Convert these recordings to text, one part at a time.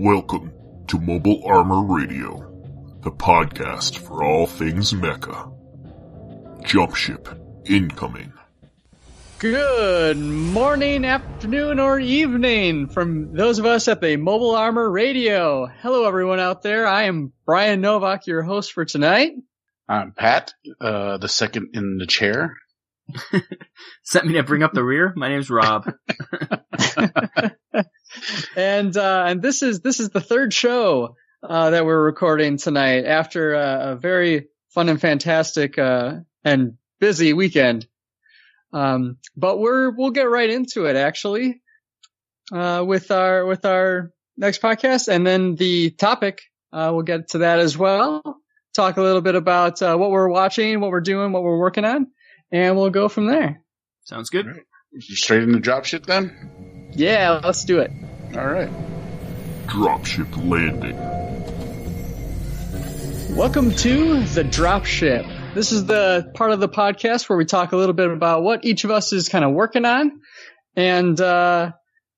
Welcome to Mobile Armor Radio, the podcast for all things mecha. Jump ship incoming. Good morning, afternoon, or evening from those of us at the Mobile Armor Radio. Hello, everyone out there. I am Brian Novak, your host for tonight. I'm Pat, uh, the second in the chair. Sent me to bring up the rear. My name's Rob. and uh, and this is this is the third show uh, that we're recording tonight after a, a very fun and fantastic uh, and busy weekend. Um, but we're we'll get right into it actually uh, with our with our next podcast, and then the topic uh, we'll get to that as well. Talk a little bit about uh, what we're watching, what we're doing, what we're working on, and we'll go from there. Sounds good. Straight into Dropship then? Yeah, let's do it. All right. Dropship landing. Welcome to the Dropship. This is the part of the podcast where we talk a little bit about what each of us is kind of working on, and uh,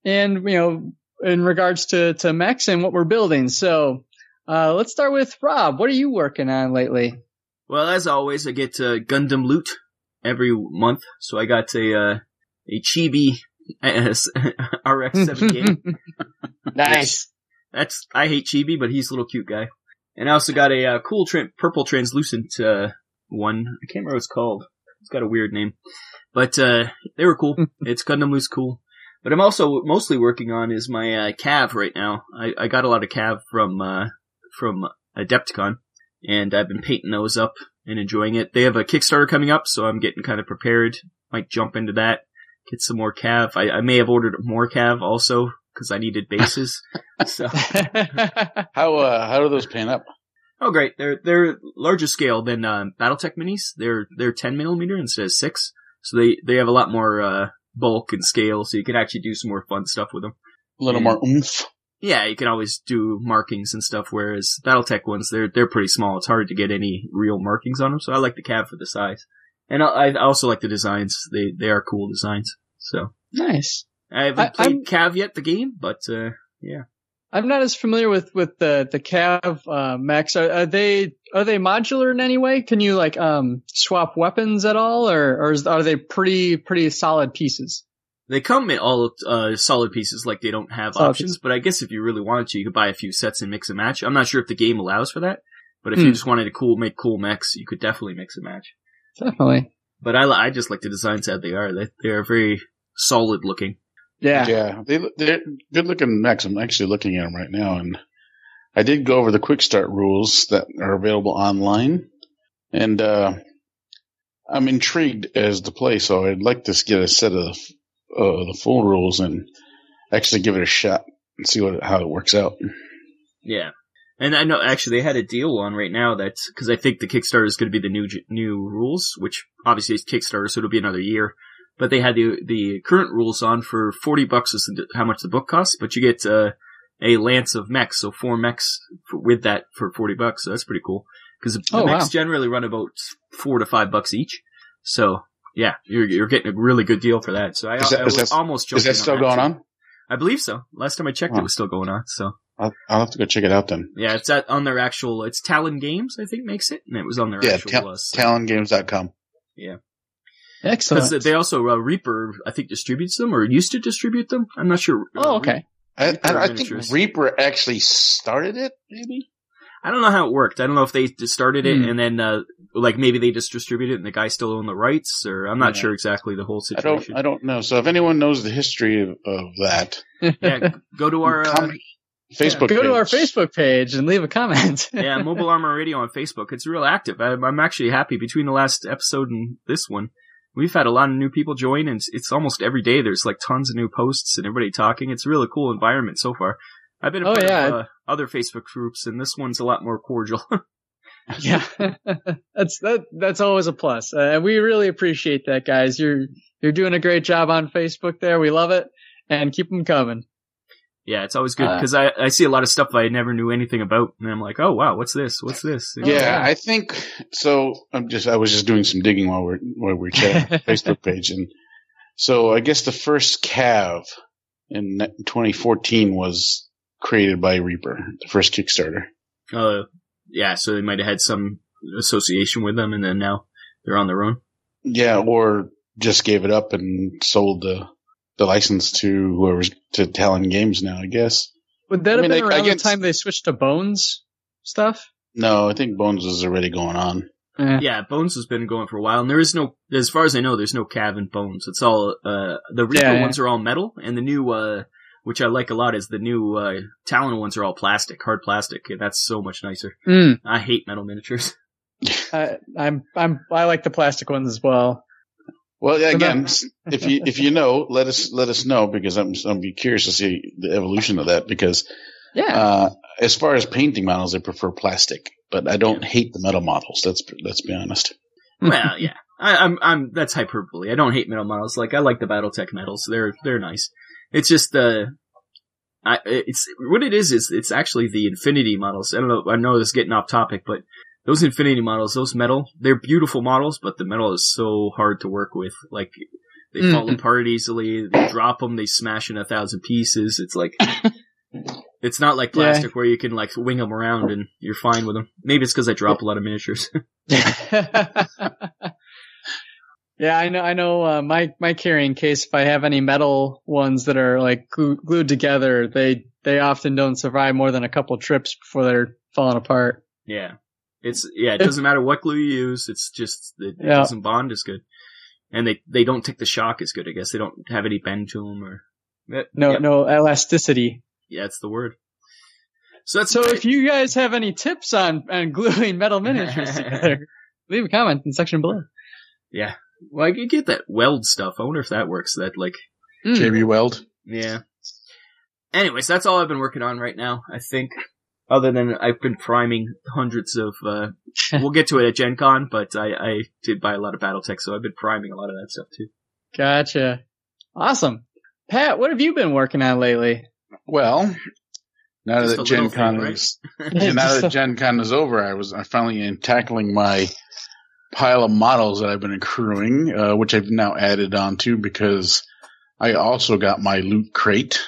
and you know, in regards to to mechs and what we're building. So uh, let's start with Rob. What are you working on lately? Well, as always, I get uh, Gundam loot every month, so I got a uh, a Chibi RX seventy eight. Nice. That's I hate Chibi, but he's a little cute guy. And I also got a uh, cool tra- purple translucent uh, one. I can't remember what it's called. It's got a weird name, but uh, they were cool. it's Gundam Loot cool. But I'm also mostly working on is my uh, Cav right now. I, I got a lot of Cav from uh, from Adepticon, and I've been painting those up and enjoying it. They have a Kickstarter coming up, so I'm getting kind of prepared. Might jump into that, get some more Cav. I, I may have ordered more Cav also because I needed bases. so How uh, how do those pan up? oh great, they're they're larger scale than uh, BattleTech minis. They're they're 10 millimeter instead of six, so they they have a lot more uh, bulk and scale, so you can actually do some more fun stuff with them. A little Yeah. more oomph. Yeah, you can always do markings and stuff, whereas BattleTech ones, they're, they're pretty small. It's hard to get any real markings on them, so I like the Cav for the size. And I, I also like the designs. They, they are cool designs. So, nice. I haven't I- played I'm- Cav yet, the game, but, uh, yeah. I'm not as familiar with with the the Cav uh, mechs. Are, are they are they modular in any way? Can you like um swap weapons at all, or or is, are they pretty pretty solid pieces? They come in all, uh, solid pieces, like they don't have Solid options, but I guess if you really wanted to, you could buy a few sets and mix and match. I'm not sure if the game allows for that, but if Hmm. you just wanted to cool, make cool mechs, you could definitely mix and match. Definitely. But I, I just like the designs that they are. They, they are very solid looking. Yeah. Yeah, they look- they're good looking mechs. I'm actually looking at them right now, and I did go over the quick start rules that are available online, and uh, I'm intrigued as to play. So I'd like to get a set of uh, the full rules and actually give it a shot and see what how it works out. Yeah. And I know actually they had a deal on right now that because I think the Kickstarter is going to be the new new rules, which obviously is Kickstarter, so it'll be another year. But they had the the current rules on for forty bucks is how much the book costs, but you get uh, a lance of mechs, so four mechs for, with that for forty bucks. So that's pretty cool because the Oh, mechs wow. generally run about four to five bucks each. So yeah, you're you're getting a really good deal for that. So I, Is that- I was that- almost Is that still on going too. on? I believe so. Last time I checked, Huh. it was still going on. So. I'll, I'll have to go check it out then. Yeah, it's at, on their actual, it's Talon Games, I think makes it, and it was on their Yeah, actual, ta- uh, site. TalonGames.com. Yeah. Excellent. Because they also, uh, Reaper, I think distributes them, or used to distribute them. I'm not sure. Oh, okay. I, Reaper I, I think Reaper actually started it, maybe? I don't know how it worked. I don't know if they just started it Hmm. and then, uh, like maybe they just distributed it and the guy still owned the rights, or I'm not Yeah. sure exactly the whole I don't, situation. I don't know. So if anyone knows the history of, of that, yeah, go to our, uh, comment- Facebook Go to our page. Facebook page and leave a comment. yeah, Mobile Armor Radio on Facebook. It's real active. I, I'm actually happy between the last episode and this one. We've had a lot of new people join, and it's, it's almost every day. There's like tons of new posts and everybody talking. It's a really cool environment so far. I've been a Oh, part yeah. of uh, other Facebook groups, and this one's a lot more cordial. yeah, that's that. That's always a plus. Uh, we really appreciate that, guys. You're you're doing a great job on Facebook there. We love it, and keep them coming. yeah, it's always good Uh, because I, I see a lot of stuff I never knew anything about, and I'm like, oh wow, what's this? What's this? Oh, Yeah, yeah. I think so. I'm just I was just doing some digging while we're while we're chatting Facebook page, and so I guess the first Cav in 2014 was created by Reaper, the first Kickstarter. Uh, yeah, so they might have had some association with them, and then now they're on their own. Yeah, or just gave it up and sold the the license to whoever's to Talon Games now. I guess. Would that I have mean, been I- I around the get- time they switched to Bones stuff? No, I think Bones is already going on. Eh. Yeah, Bones has been going for a while, and there is no, as far as I know, there's no Cav in Bones. It's all uh the Reaper Yeah, yeah. ones are all metal, and the new uh which I like a lot is the new uh Talon ones are all plastic, hard plastic. That's so much nicer. Mm, I hate metal miniatures. I, I'm I'm I like the plastic ones as well. Well, yeah, again, if you if you know, let us let us know because I'm I'm be curious to see the evolution of that because Yeah. uh, as far as painting models, I prefer plastic, but I don't hate the metal models. Let's let's be honest. well, yeah. I, I'm, I'm, that's hyperbole. I don't hate metal models. Like, I like the BattleTech medals. They're, they're nice. It's just, uh, I, it's, what it is, is it's actually the Infinity models. I don't know, I know this is getting off topic, but those Infinity models, those metal, they're beautiful models, but the metal is so hard to work with. Like, they fall Mhm. apart easily. They drop them, they smash in a thousand pieces. It's like, it's not like Yeah. plastic where you can like wing them around and you're fine with them. Maybe it's because I drop a lot of miniatures. yeah, I know. I know. Uh, my my carrying case. If I have any metal ones that are like glue, glued together, they they often don't survive more than a couple trips before they're falling apart. Yeah. It's yeah, it doesn't matter what glue you use, it's just it, it Yeah. doesn't bond as good. And they they don't take the shock as good, I guess. They don't have any bend to them or No yeah, no elasticity. yeah, that's the word. So that's So if you guys have any tips on on gluing metal miniatures together, leave a comment in the section below. yeah. Well, I could get that weld stuff. I wonder if that works. That like Mm. JB Weld. yeah. Anyways, that's all I've been working on right now, I think. Other than I've been priming hundreds of uh we'll get to it at Gen Con, but I, I did buy a lot of Battletech, so I've been priming a lot of that stuff too. Gotcha. Awesome. Pat, what have you been working on lately? Well, now Just that Gen Con thing, right? is yeah, now that Gen Con is over, I was I finally am tackling my pile of models that I've been accruing, uh, which I've now added on to because I also got my loot crate,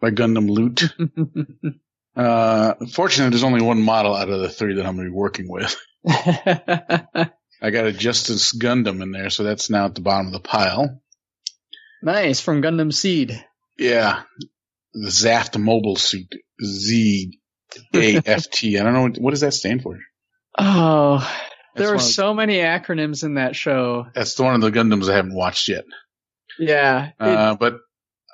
my Gundam loot. Uh, fortunately, there's only one model out of the three that I'm going to be working with. I got a Justice Gundam in there, so that's now at the bottom of the pile. nice from Gundam Seed. Yeah, the Zaft Mobile Suit Z A F T. I don't know what, what does that stand for. Oh, there were so many acronyms in that show. That's the one of the Gundams I haven't watched yet. Yeah. it- Uh, but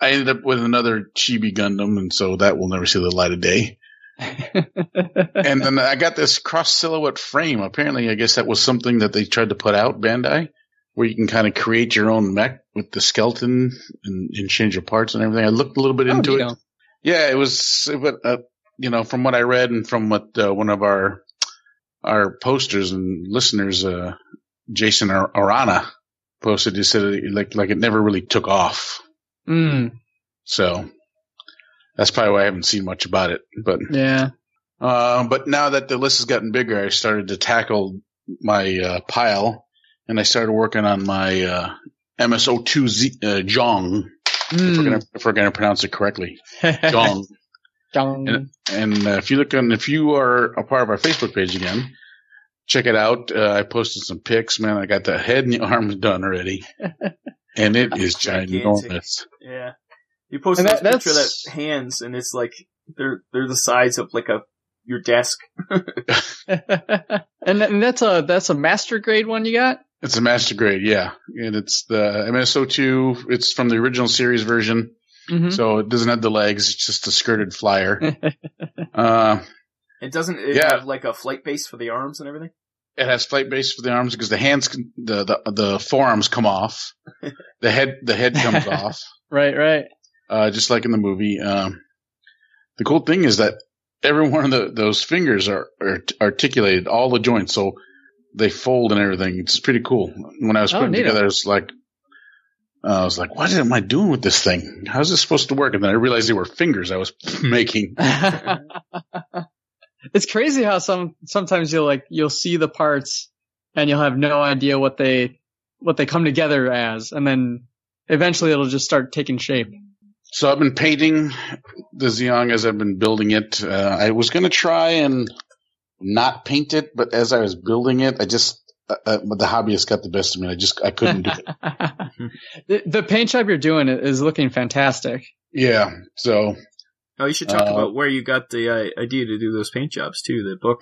I ended up with another Chibi Gundam, and so that will never see the light of day. and then I got this cross silhouette frame. Apparently, I guess that was something that they tried to put out, Bandai, where you can kind of create your own mech with the skeleton and, and change your parts and everything. I looked a little bit Oh, into it. know. Yeah, it was, but uh, you know, from what I read and from what uh, one of our our posters and listeners, uh, Jason Ar- Arana, posted, he said it, like like it never really took off. Mm, So that's probably why I haven't seen much about it. But yeah. uh, but now that the list has gotten bigger, I started to tackle my uh, pile, and I started working on my uh, MSO2 Z, uh, Jong. If, we're Mm. gonna, if we're gonna pronounce it correctly, Jong. Dong. And- And uh, if you look on, if you are a part of our Facebook page again, check it out. Uh, I posted some pics, man. I got the head and the arms done already, and it is Gigantic. ginormous. Yeah. You posted And this that- picture of that's- that hands and it's like they're they're the size of like a your desk. and, and that's a that's a master grade one you got. It's a master grade, yeah, and it's the MSO2. It's from the original series version, Mm-hmm. so it doesn't have the legs. It's just a skirted flyer. uh, It doesn't it Yeah. have like a flight base for the arms and everything? it has flight base for the arms because the hands, can, the, the the forearms come off. The head, the head comes off. right, right. uh, just like in the movie. Um, the cool thing is that every one of the, those fingers are, are articulated, all the joints, so they fold and everything. It's pretty cool. When I was Oh, putting neato. together, I was like, uh, I was like, what am I doing with this thing? How's this supposed to work? And then I realized they were fingers I was making. It's crazy how some sometimes you'll like you'll see the parts and you'll have no idea what they what they come together as, and then eventually it'll just start taking shape. So I've been painting the Zeong as I've been building it. Uh, I was going to try and not paint it, but as I was building it, I just uh, uh, the hobbyist got the best of me. I just I couldn't do it. the, the paint job you're doing is looking fantastic. Yeah. So Oh, you should talk Uh, about where you got the uh, idea to do those paint jobs too. The book.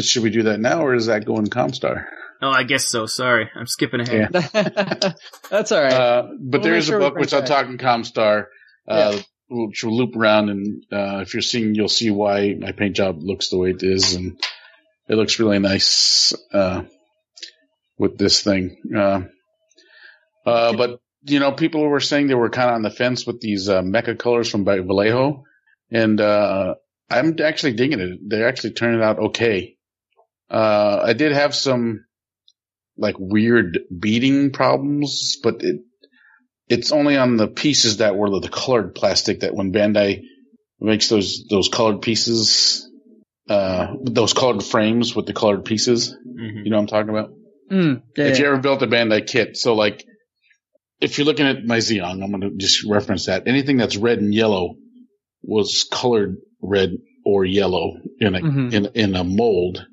should we do that now, or is that going Comstar? Oh, I guess so. Sorry, I'm skipping ahead. That's all right. Uh, but We'll there sure a book which I'll that. talk in Comstar, uh, which will loop around, and uh, if you're seeing, you'll see why my paint job looks the way it is, and it looks really nice uh, with this thing. Uh, uh, but you know, people were saying they were kind of on the fence with these uh, mecha colors from By- Vallejo, and uh, I'm actually digging it. They're actually turning out okay. Uh, I did have some like weird beading problems, but it it's only on the pieces that were the colored plastic that when Bandai makes those those colored pieces, uh, those colored frames with the colored pieces. hmm You know what I'm talking about? Mm, yeah, if yeah. you ever built a Bandai kit, so like if you're looking at my Zeong, I'm going to just reference that. Anything that's red and yellow was colored red or yellow in a Mhm. in in a mold.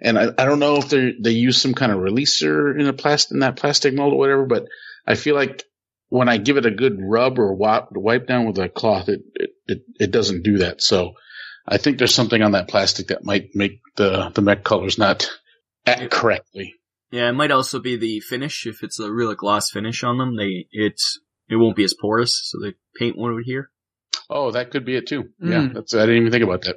And I, I don't know if they they use some kind of releaser in a plastic in that plastic mold or whatever, but I feel like when I give it a good rub or wipe, wipe down with a cloth, it, it it it doesn't do that. So I think there's something on that plastic that might make the the mech colors not act correctly. Yeah, it might also be the finish. If it's a real gloss finish on them, they it's it won't be as porous, so the paint won't adhere. Oh, that could be it too. Mm. Yeah, that's I didn't even think about that.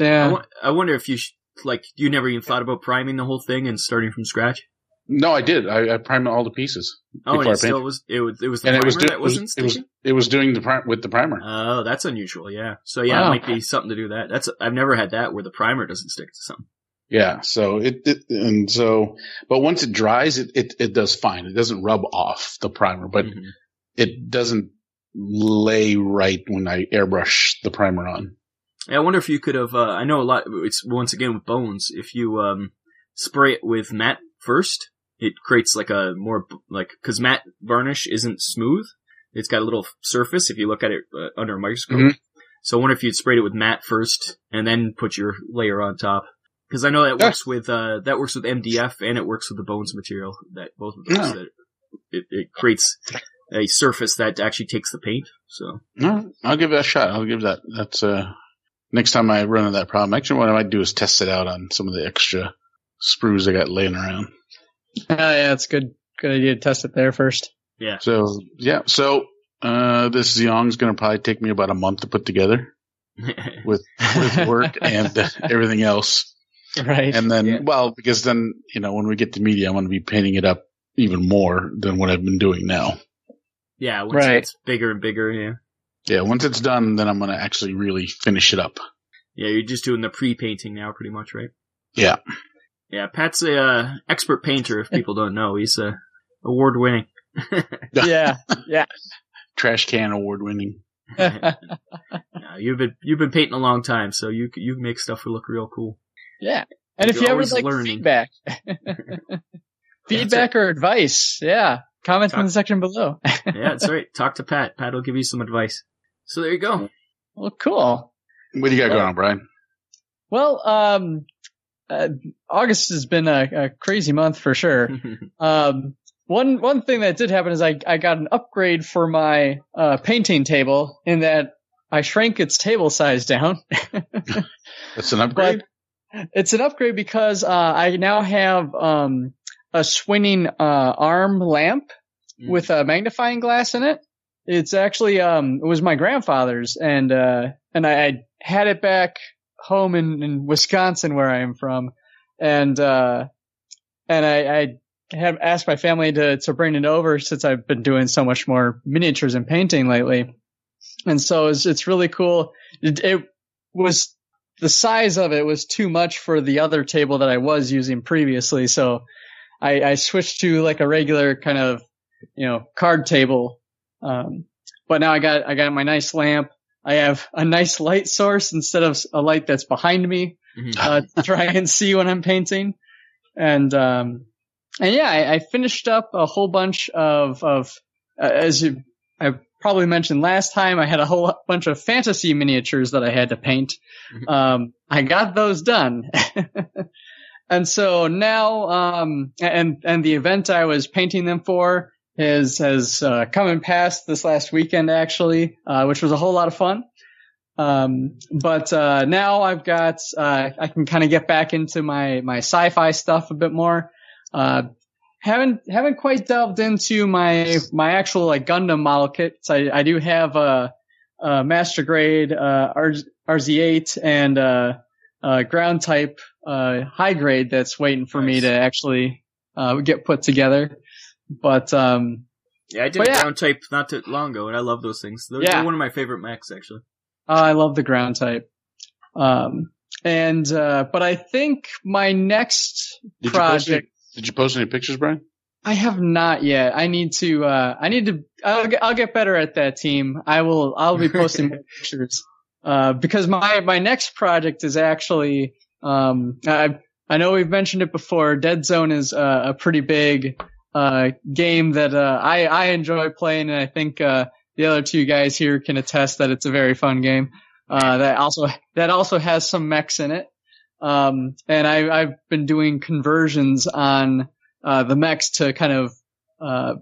I, yeah. wo- I wonder if you sh- like you never even thought about priming the whole thing and starting from scratch. No, I did. I, I primed all the pieces, Oh, and Before I it still was it was it was the and it primer was do- that was, wasn't it was sticking. it was doing the prim- with the primer. Oh, that's unusual. Yeah. So yeah, Wow. it might be something to do with that. That's I've never had that where the primer doesn't stick to something. Yeah, so it, it and so, but once it dries, it, it it does fine. It doesn't rub off the primer, but Mhm. it doesn't lay right when I airbrush the primer on. I wonder if you could have. Uh, I know a lot. It's once again with bones. If you um, spray it with matte first, it creates like a more like because matte varnish isn't smooth. It's got a little surface if you look at it uh, under a microscope. Mhm. So I wonder if you'd sprayed it with matte first and then put your layer on top. Because I know that Yeah. works with uh, that works with MDF and it works with the bones material. That both of those Yeah. that it, it creates a surface that actually takes the paint. So No, I'll give that a shot. I'll give that. That's uh, next time I run into that problem. Actually, what I might do is test it out on some of the extra sprues I got laying around. Oh, yeah, it's good. Good idea to test it there first. yeah, So yeah, so uh, this Zeong's going to probably take me about a month to put together with with work and uh, everything else. Right. And then, Yeah. well, because then, you know, when we get to media, I'm going to be painting it up even more than what I've been doing now. Yeah, once Right. it's bigger and bigger. Yeah. Yeah, once it's done, then I'm going to actually really finish it up. Yeah, you're just doing the pre-painting now, pretty much, right? Yeah. Yeah, Pat's a uh, expert painter. If people don't know, he's uh, award-winning. yeah. Yeah. Trash can award winning. Yeah, you've been you've been painting a long time, so you you make stuff look real cool. yeah. And if You're ever always like learning. feedback, feedback or advice, yeah, comment in the section below. Yeah, that's right. Talk to Pat. Pat will give you some advice. So there you go. well, cool. What do you got going on, Brian? Well, um, uh, August has been a, a crazy month for sure. Um, one one thing that did happen is I I got an upgrade for my uh, painting table in that I shrank its table size down. That's an upgrade? it's an upgrade because uh, I now have um, a swinging uh, arm lamp Mm. with a magnifying glass in it. It's actually um, it was my grandfather's, and uh, and I, I had it back home in, in Wisconsin where I am from, and uh, and I, I had asked my family to to bring it over since I've been doing so much more miniatures and painting lately, and so it's it's really cool. It, it was the size of it was too much for the other table that I was using previously, so I, I switched to like a regular kind of you know card table. Um, but now I got I got my nice lamp. I have a nice light source instead of a light that's behind me Mhm. uh, to try and see when I'm painting. And um, and yeah, I, I finished up a whole bunch of of uh, as you I probably mentioned last time, I had a whole bunch of fantasy miniatures that I had to paint. Mhm. Um, I got those done. and so now, um, and, and the event I was painting them for has, has, uh, come and passed this last weekend actually, uh, which was a whole lot of fun. Um, but, uh, now I've got, uh, I can kind of get back into my, my sci-fi stuff a bit more. Uh, haven't, haven't quite delved into my, my actual like Gundam model kits. I, I do have a, a master grade, uh, EZ8 and, uh, ground type, uh, high grade that's waiting for me to actually, uh, get put together. But, um, Yeah, I did a yeah. ground type not too long ago, and I love those things. They're, Yeah. they're one of my favorite mechs, actually. Uh, I love the ground type. Um, and, uh, but I think my next Did you post any, project, did you post any pictures, Brian? I have not yet. I need to, uh, I need to, I'll get, I'll get better at that team. I will, I'll be posting pictures. Uh, because my, my next project is actually, um, I, I know we've mentioned it before. Dead Zone is a pretty big, uh, game that, uh, I, I enjoy playing and I think, uh, the other two guys here can attest that it's a very fun game. Uh, that also, that also has some mechs in it. Um, and I, I've been doing conversions on, uh, the mechs to kind of, uh,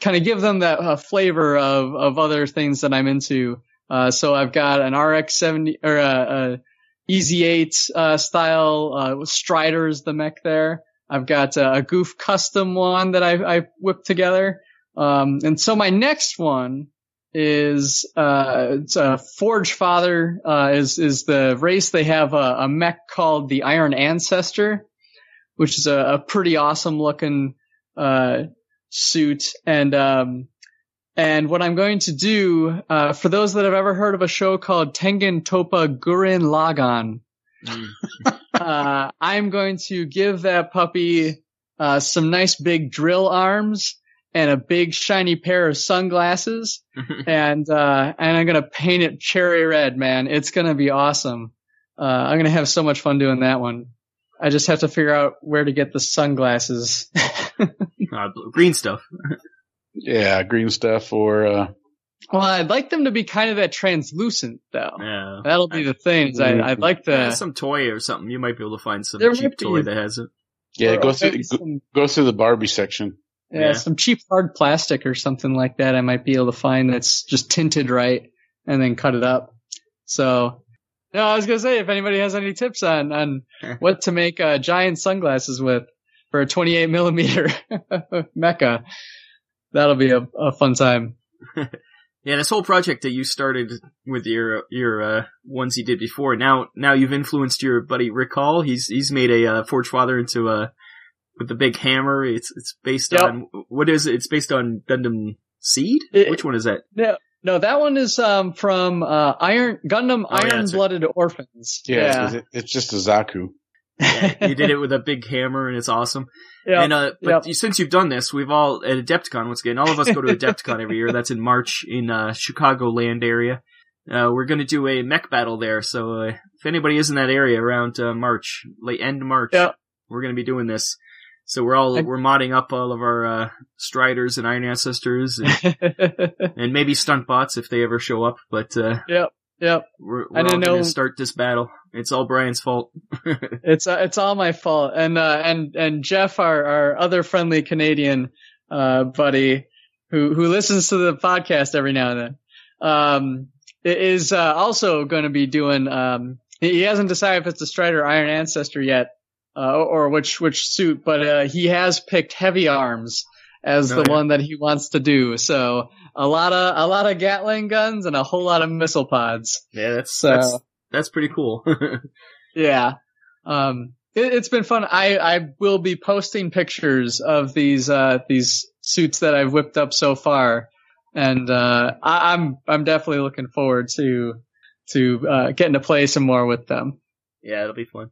kind of give them that flavor of, of other things that I'm into. Uh, so I've got an RX-70 or a, a EZ8 uh, style uh, Strider's the mech there. I've got uh, a Gouf custom one that I, I whipped together. Um, and so my next one is uh, it's a Forge Father uh, is is the race. They have a, a mech called the Iron Ancestor, which is a, a pretty awesome looking uh, suit. And um, and what I'm going to do uh, for those that have ever heard of a show called Tengen Toppa Gurren Lagann, Mm. uh, I'm going to give that puppy uh, some nice big drill arms and a big shiny pair of sunglasses, and uh, and I'm gonna paint it cherry red, man. It's gonna be awesome. Uh, I'm gonna have so much fun doing that one. I just have to figure out where to get the sunglasses. Uh, green stuff. Yeah, green stuff or uh, well, I'd like them to be kind of that translucent, though. Yeah. That'll be the thing. I, I'd like Yeah, the some toy or something. You might be able to find some There cheap might be. toy that has it. yeah, or go through go, some- go through the Barbie section. Yeah, Yeah. some cheap hard plastic or something like that I might be able to find that's just tinted right and then cut it up. So, no, I was gonna say if anybody has any tips on, on what to make, uh, giant sunglasses with for a 28 millimeter mecha, that'll be a, a fun time. Yeah, this whole project that you started with your your uh, ones you did before. Now, now you've influenced your buddy Rick Hall. He's he's made a uh, Forge Father into a with the big hammer. It's it's based Yep. on what is it? It's based on Gundam Seed. It- Which one is that? No, no, that one is, um, from, uh, Iron, Gundam Oh, yeah, Iron right. Blooded Orphans. Yeah, It's, it's just a Zaku. You did it with a big hammer, and it's awesome. Yeah. And uh, but since you've done this, we've all at Adepticon once again. All of us go to Adepticon every year. That's in March in uh, Chicago land area. Uh, we're going to do a mech battle there. So uh, if anybody is in that area around uh, March, late end March, Yep. we're going to be doing this. So we're all we're modding up all of our uh, Striders and Iron Ancestors and, and maybe stunt bots if they ever show up. But uh, yep. Yep. we're, we're all going to start this battle. It's all Brian's fault. It's uh, it's all my fault. And uh, and and Jeff, our our other friendly Canadian uh, buddy, who who listens to the podcast every now and then, um, is uh, also going to be doing. Um, he hasn't decided if it's a Strider Iron Ancestor yet, uh, or, or which which suit, but uh, he has picked Heavy Arms as Oh, the yeah. one that he wants to do. So a lot of a lot of Gatling guns and a whole lot of missile pods. Yeah, that's So- that's that's pretty cool. Yeah. Um, it, it's been fun. I, I will be posting pictures of these, uh, these suits that I've whipped up so far. And, uh, I, I'm, I'm definitely looking forward to, to, uh, getting to play some more with them. yeah, it'll be fun.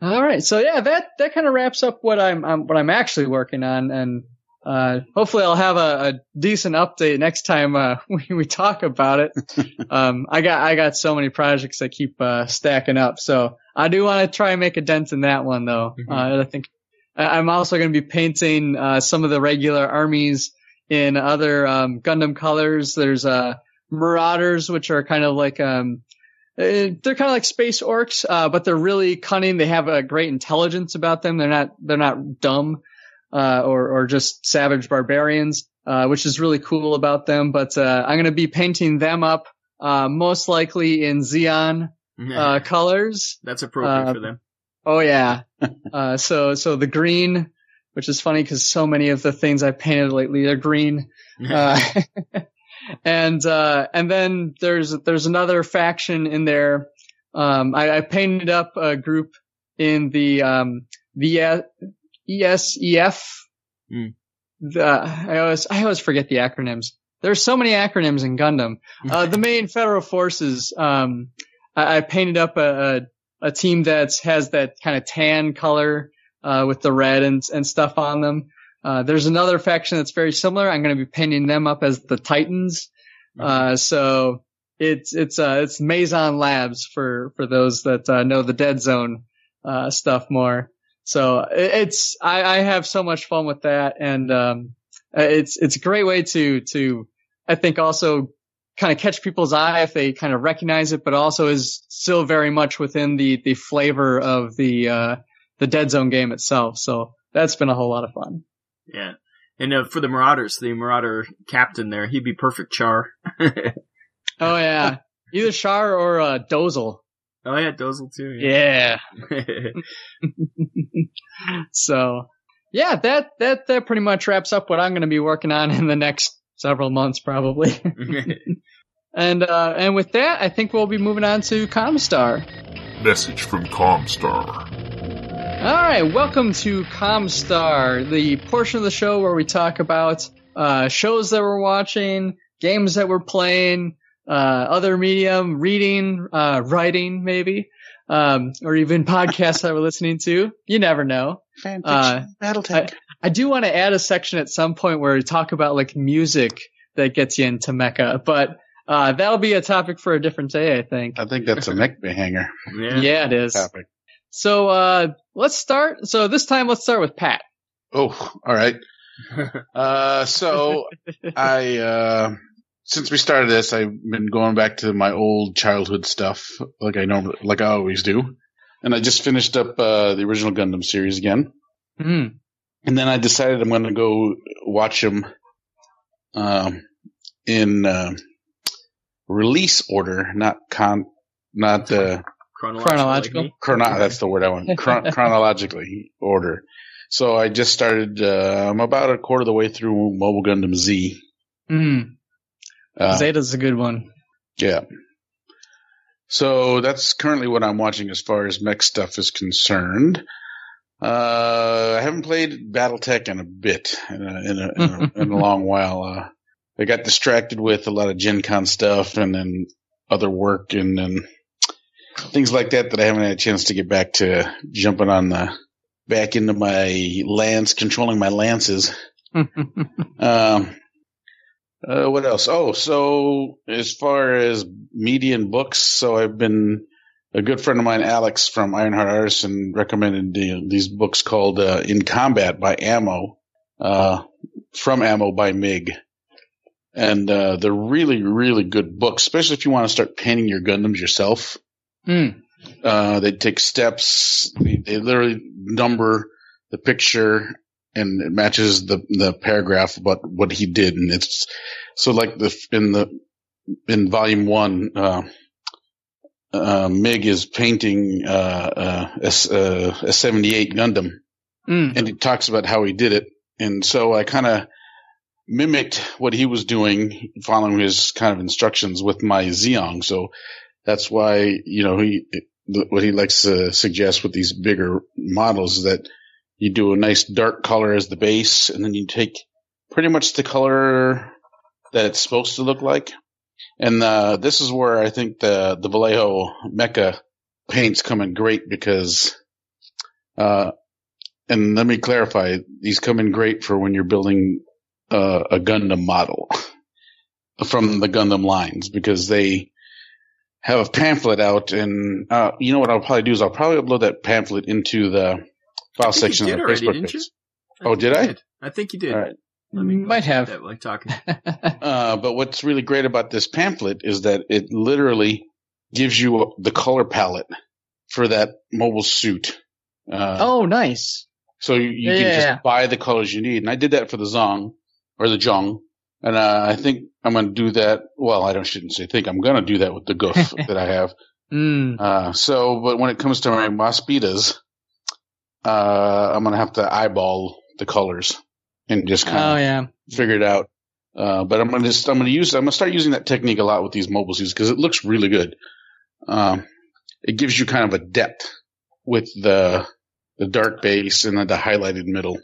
All right. So yeah, that, that kind of wraps up what I'm, I'm, what I'm actually working on. And, uh, hopefully I'll have a, a decent update next time, uh, we, we talk about it. um, I got, I got so many projects that keep, uh, stacking up. So I do want to try and make a dent in that one though. Mhm. Uh, I think I'm also going to be painting, uh, some of the regular armies in other um, Gundam colors. There's uh, Marauders, which are kind of like um, uh, they're kind of like space orcs, uh, but they're really cunning. They have a great intelligence about them. They're not they're not dumb uh, or or just savage barbarians, uh, which is really cool about them. But uh, I'm going to be painting them up uh, most likely in Zeon uh, colors. That's appropriate uh, for them. Oh yeah. uh, so so the green, which is funny because so many of the things I've painted lately are green. Uh, and uh, and then there's there's another faction in there. Um, I, I painted up a group in the um, the EFSF. Hmm. The, I always I always forget the acronyms. There's so many acronyms in Gundam. Uh, the main federal forces. Um, I, I painted up a, a a team that has that kind of tan color uh, with the red and and stuff on them. Uh, there's another faction that's very similar. I'm going to be painting them up as the Titans. Uh, so it's it's uh it's Maison Labs for for those that uh, know the Dead Zone uh, stuff more. So it's I, I have so much fun with that, and um, it's it's a great way to to I think also kind of catch people's eye if they kind of recognize it, but also is still very much within the the flavor of the uh, the Dead Zone game itself. So that's been a whole lot of fun. Yeah. And uh, for the Marauders, the Marauder captain there, he'd be perfect Char. oh Oh yeah, either Char or uh, Dozel. Yeah, Dozel too. Yeah. so yeah, that that that pretty much wraps up what I'm going to be working on in the next several months probably. and uh and with that, I think we'll be moving on to Comstar. Message from Comstar. All right, welcome to Comstar, the portion of the show where we talk about uh, shows that we're watching, games that we're playing, other medium, reading, uh, writing, maybe, um, or even podcasts that we're listening to. You never know. Fan Uh, Battletech. I do want to add a section at some point where we talk about like music that gets you into mecha, but uh, that'll be a topic for a different day, I think. I think that's a neck hanger yeah. Yeah, it is. topic. So uh, let's start. So this time, let's start with Pat. Oh, all right. Uh, so I, uh, since we started this, I've been going back to my old childhood stuff, like I normally, like I always do. And I just finished up, uh, the original Gundam series again. Hmm. And then I decided I'm going to go watch them, um, in, uh, release order, not con, not, uh, Chronological. Chronological. chrono, that's the word I want, Chron- chronologically order. So I just started, uh, I'm about a quarter of the way through Mobile Gundam Z. Hmm. Uh, Zeta's a good one. Yeah. So that's currently what I'm watching as far as mech stuff is concerned. Uh, I haven't played BattleTech in a bit, in a, in a, in a, in a long while. Uh, I got distracted with a lot of Gen Con stuff and then other work and then things like that that I haven't had a chance to get back to jumping on the, back into my lance, controlling my lances. Um, uh, what else? Oh, so as far as media and books, so I've been a good friend of mine, Alex from Ironheart Artisan, recommended the, these books called uh, "In Combat" by Ammo, uh, from Ammo by Mig, and uh, they're really, really good books, especially if you want to start painting your Gundams yourself. Uh, they take steps. They, they literally number the picture and it matches the, the paragraph about what he did. And it's so like the, in the, in volume one, uh, uh, Mig is painting, uh, uh, a, uh, a 78 Gundam Hmm. and he talks about how he did it. And so I kind of mimicked what he was doing, following his kind of instructions with my Zeong. So that's why, you know, he, what he likes to suggest with these bigger models is that you do a nice dark color as the base and then you take pretty much the color that it's supposed to look like. And, uh, this is where I think the, the Vallejo Mecha paints come in great because, uh, and let me clarify, these come in great for when you're building uh, a Gundam model from the Gundam lines because they have a pamphlet out and, uh, you know what I'll probably do is I'll probably upload that pamphlet into the file section you did already, Facebook didn't page. you? Oh, did I? I think you did. All right. Let me Might have. that while talking. Uh, but what's really great about this pamphlet is that it literally gives you the color palette for that mobile suit. Uh, oh, nice. So you, you Yeah, can yeah, just yeah. buy the colors you need. And I did that for the Zong or the Zhong. And uh, I think I'm going to do that. Well, I don't shouldn't say think. I'm going to do that with the Gouf that I have. Mm. Uh, so, but when it comes to my Mospeadas, uh, I'm going to have to eyeball the colors and just kind Oh of yeah. figure it out. Uh, but I'm going to just, I'm going to use, I'm going to start using that technique a lot with these mobile suits because it looks really good. Um, it gives you kind of a depth with the, the dark base and then the highlighted middle.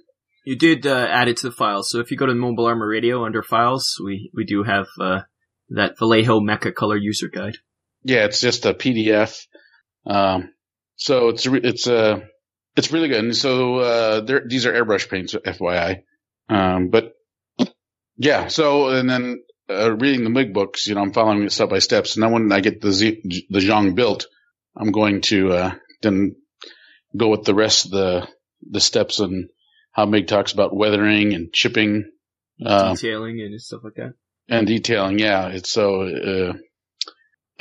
You did uh, add it to the files, so if you go to Mobile Armor Radio under files, we we do have uh, that Vallejo Mecha Color User Guide. Yeah, it's just a PDF. Um, so it's re- it's uh, it's really good. And so uh, these are airbrush paints, FYI. Um, but yeah, so and then uh, reading the MIG books, you know, I'm following it step by step. So now when I get the Z, the Zhang built, I'm going to uh, then go with the rest of the the steps and how MIG talks about weathering and chipping. Uh, detailing and stuff like that. and detailing. Yeah, it's so. Uh,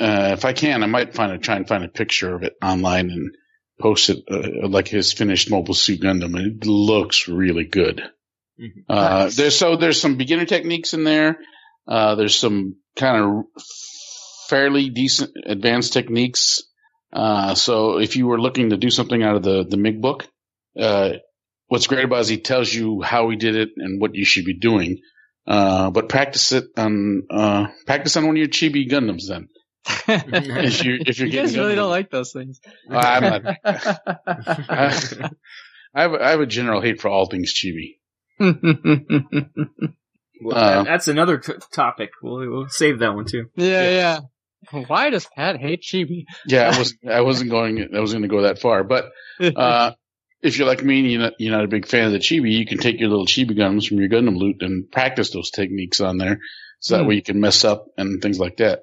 uh, if I can, I might find a try and find a picture of it online and post it uh, like his finished mobile suit Gundam. and It looks really good. Mhm. Uh, Nice. there's so there's some beginner techniques in there. Uh, there's some kind of fairly decent advanced techniques. Uh, so if you were looking to do something out of the the MIG book, uh, what's great about it is he tells you how he did it and what you should be doing. Uh, but practice it on uh, practice on one of your chibi Gundams then. If you if you're you getting guys really don't like those things. I'm not, I have I have a general hate for all things chibi. Well, Uh, that's another t- topic. We'll, we'll save that one too. yeah, yeah. Why does Pat hate Chibi? Yeah, I was I wasn't going I wasn't going to go that far, but uh, if you're like me and you're not, you're not a big fan of the chibi, you can take your little chibi guns from your Gundam loot and practice those techniques on there, so that Hmm. way you can mess up and things like that.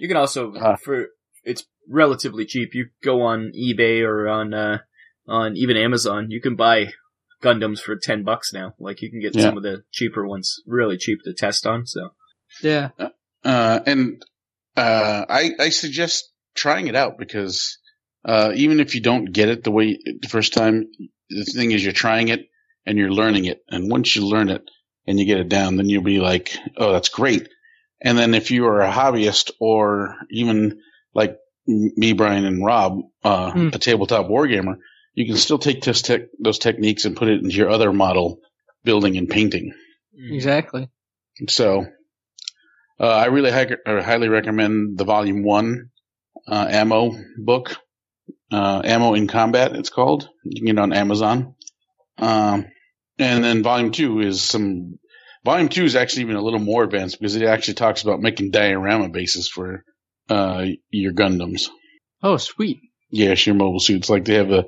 You can also Uh. for it's relatively cheap. You go on eBay or on uh, on even Amazon. You can buy Gundams for ten bucks now. Like you can get Yeah. some of the cheaper ones really cheap to test on. So yeah. Uh, and uh, I I suggest trying it out because uh, even if you don't get it the way the first time, the thing is you're trying it and you're learning it, and once you learn it and you get it down, then you'll be like, oh, that's great. And then if you are a hobbyist or even like me, Brian, and Rob, uh, Hmm. a tabletop wargamer, you can still take this tech, those techniques and put it into your other model building and painting. Exactly. So, uh, I really hi- or highly recommend the volume one, uh, ammo book, uh, ammo in combat. It's called. You can get it on Amazon. Um, and then volume two is some, volume two is actually even a little more advanced because it actually talks about making diorama bases for, uh, your Gundams. Oh, sweet. Yes, your mobile suits. Like they have a,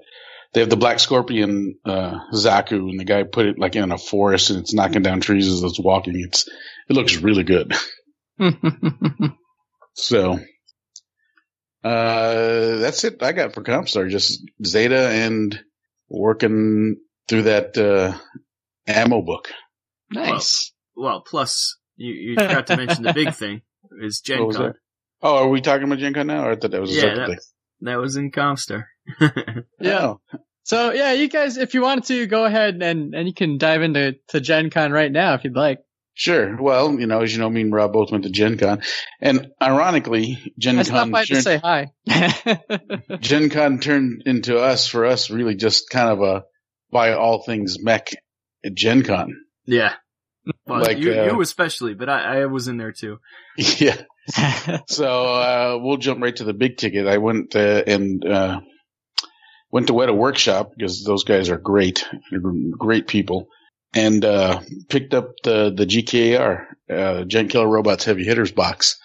they have the Black Scorpion, uh, Zaku and the guy put it like in a forest and it's knocking down trees as it's walking. It's, it looks really good. So, uh, that's it I got for Comstar. Just Zeta and working through that, uh, ammo book. Nice. well, plus you, you forgot to mention the big thing is Gen What Con. that? Oh, are we talking about Gen Con now? Or I thought that was a Yeah, that- thing. That was in Comstar. Yeah. So yeah, you guys, if you wanted to, go ahead and and you can dive into to Gen Con right now if you'd like. sure. Well, you know, as you know, me and Rob both went to Gen Con. And ironically, Gen I stopped Con, by to turned, say hi. Gen Con turned into us, for us, really just kind of a, by all things mech at Gen Con. Yeah. Well, Like, you, uh, you especially, but I, I was in there too. yeah. So uh, we'll jump right to the big ticket. I went uh, and uh, went to Weta Workshop because those guys are great, They're great people, and uh, picked up the the GKR uh, Giant Killer Robots Heavy Hitters box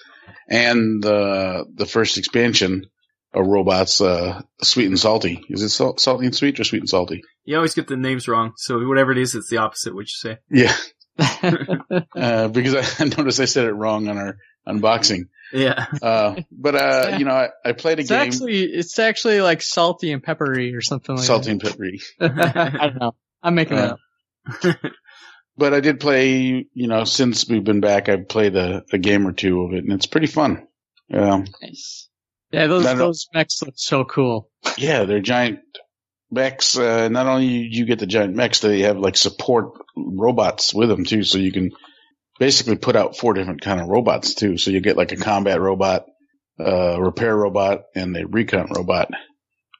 and the the first expansion of robots, uh, Sweet and Salty. Is it salt, salty and sweet or sweet and salty? You always get the names wrong, so whatever it is, it's the opposite what you say. Yeah, uh, because I, I noticed I said it wrong on our unboxing. Yeah. Uh, but uh, you know, I, I played a it's game. actually it's actually like salty and peppery or something like salty and peppery. I don't know. I'm making Uh, that up. but I did play, you know, since we've been back, I've played a, a game or two of it, and it's pretty fun. Um, Nice. Yeah, those don't- those mechs look so cool. yeah, they're giant mechs. Uh, not only you get the giant mechs, they have like support robots with them too, so you can basically put out four different kind of robots too. So you get like a combat robot, uh, repair robot, and a recon robot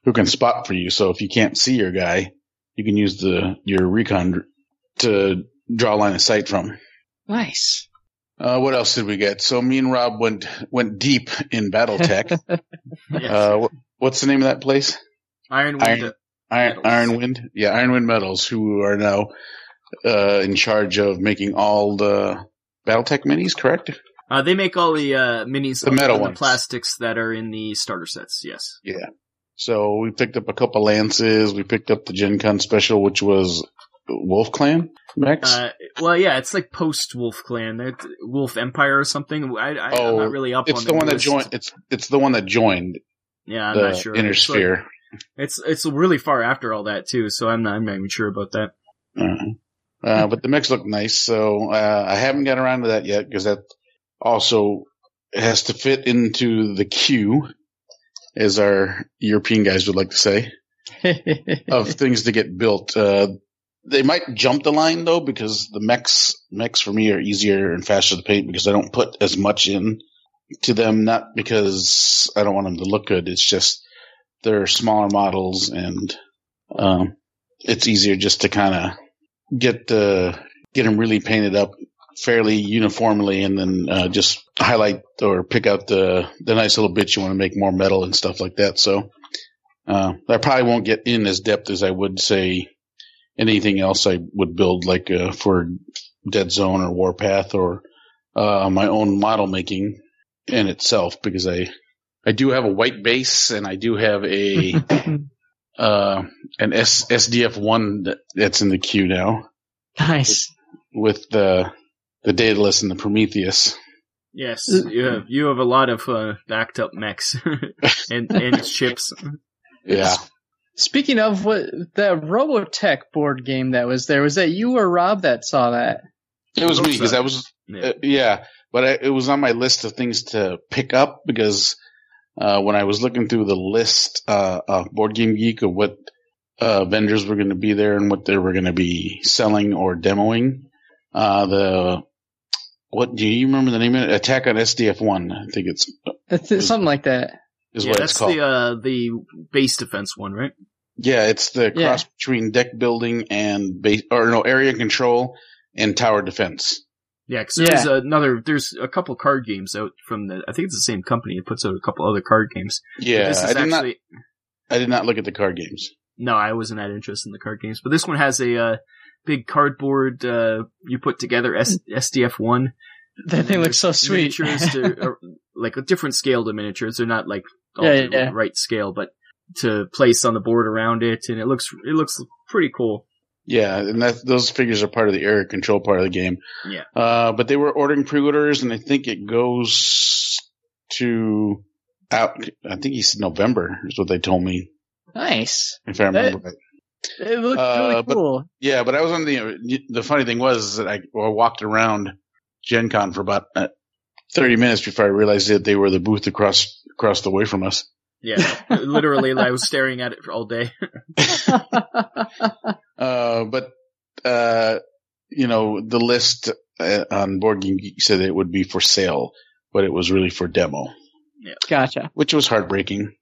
who can spot for you. So if you can't see your guy, you can use the your recon to draw a line of sight from. Nice. Uh, what else did we get? So me and Rob went went deep in BattleTech. Yes. uh, what's the name of that place? Iron Wind. Iron- Iron, Metals. Ironwind, yeah, Ironwind Metals, who are now uh, in charge of making all the BattleTech minis, correct? Uh, they make all the uh, minis, The metal and ones. the plastics that are in the starter sets. Yes. Yeah. So we picked up a couple lances. We picked up the Gen Con special, which was Wolf Clan mechs. Uh, well, yeah, it's like post Wolf Clan, Wolf Empire or something. I, I, Oh, I'm not really up it's on the one that joined. It's it's the one that joined Yeah, I'm the not sure. Inner It's like- Sphere. It's it's really far after all that too, so I'm not I'm not even sure about that. Uh, uh, but the mechs looked nice, so uh, I haven't got around to that yet because that also has to fit into the queue, as our European guys would like to say, of things to get built. Uh, they might jump the line though because the mechs mechs for me are easier and faster to paint because I don't put as much in to them. Not because I don't want them to look good. It's just they're smaller models and um, it's easier just to kind of get the get them really painted up fairly uniformly and then uh, just highlight or pick out the the nice little bits you want to make more metal and stuff like that. So uh, I probably won't get in as depth as I would say anything else I would build like uh, for Dead Zone or Warpath or uh, my own model making in itself because I I do have a white base and I do have a uh, an S- SDF one that's in the queue now nice. with the the Daedalus and the Prometheus. Yes, Uh, you have you have a lot of uh, backed up mechs and and chips. Yeah, Speaking of what the Robotech board game that was there, was that you or Rob that saw that? it was me because that was Yeah. uh, yeah, but I, it was on my list of things to pick up because uh, when I was looking through the list uh, of Board Game Geek of what uh, vendors were going to be there and what they were going to be selling or demoing, uh, the what do you remember the name of it? Attack on SDF one, I think it's It's something like that. Is yeah, what that's it's called. the uh, the base defense one, right? Yeah, it's the Yeah. cross between deck building and base, or no, area control and tower defense. Yeah, because there's Yeah. another. There's a couple card games out from the. I think it's the same company. It puts out a couple other card games. Yeah, this is I did not. I did not look at the card games. no. I wasn't that interested in the card games, but this one has a uh, big cardboard. Uh, you put together S- SDF one. That thing looks so sweet. Miniatures to, or, like a different scale to miniatures. They're not like all Yeah, the yeah. right scale, but to place on the board around it, and it looks it looks pretty cool. Yeah, and that those figures are part of the area control part of the game. Yeah. Uh, but they were ordering pre-orders, and I think it goes to out. I think he said November is what they told me, nice. if I remember right. It looked Uh, really but- cool. Yeah, but I was on the. The funny thing was that I, I walked around Gen Con for about uh, thirty minutes before I realized that they were the booth across across the way from us. Yeah, literally, I was staring at it all day. Uh, but uh, you know, the list uh, on Board Game Geek said it would be for sale, but it was really for demo, gotcha. which was heartbreaking.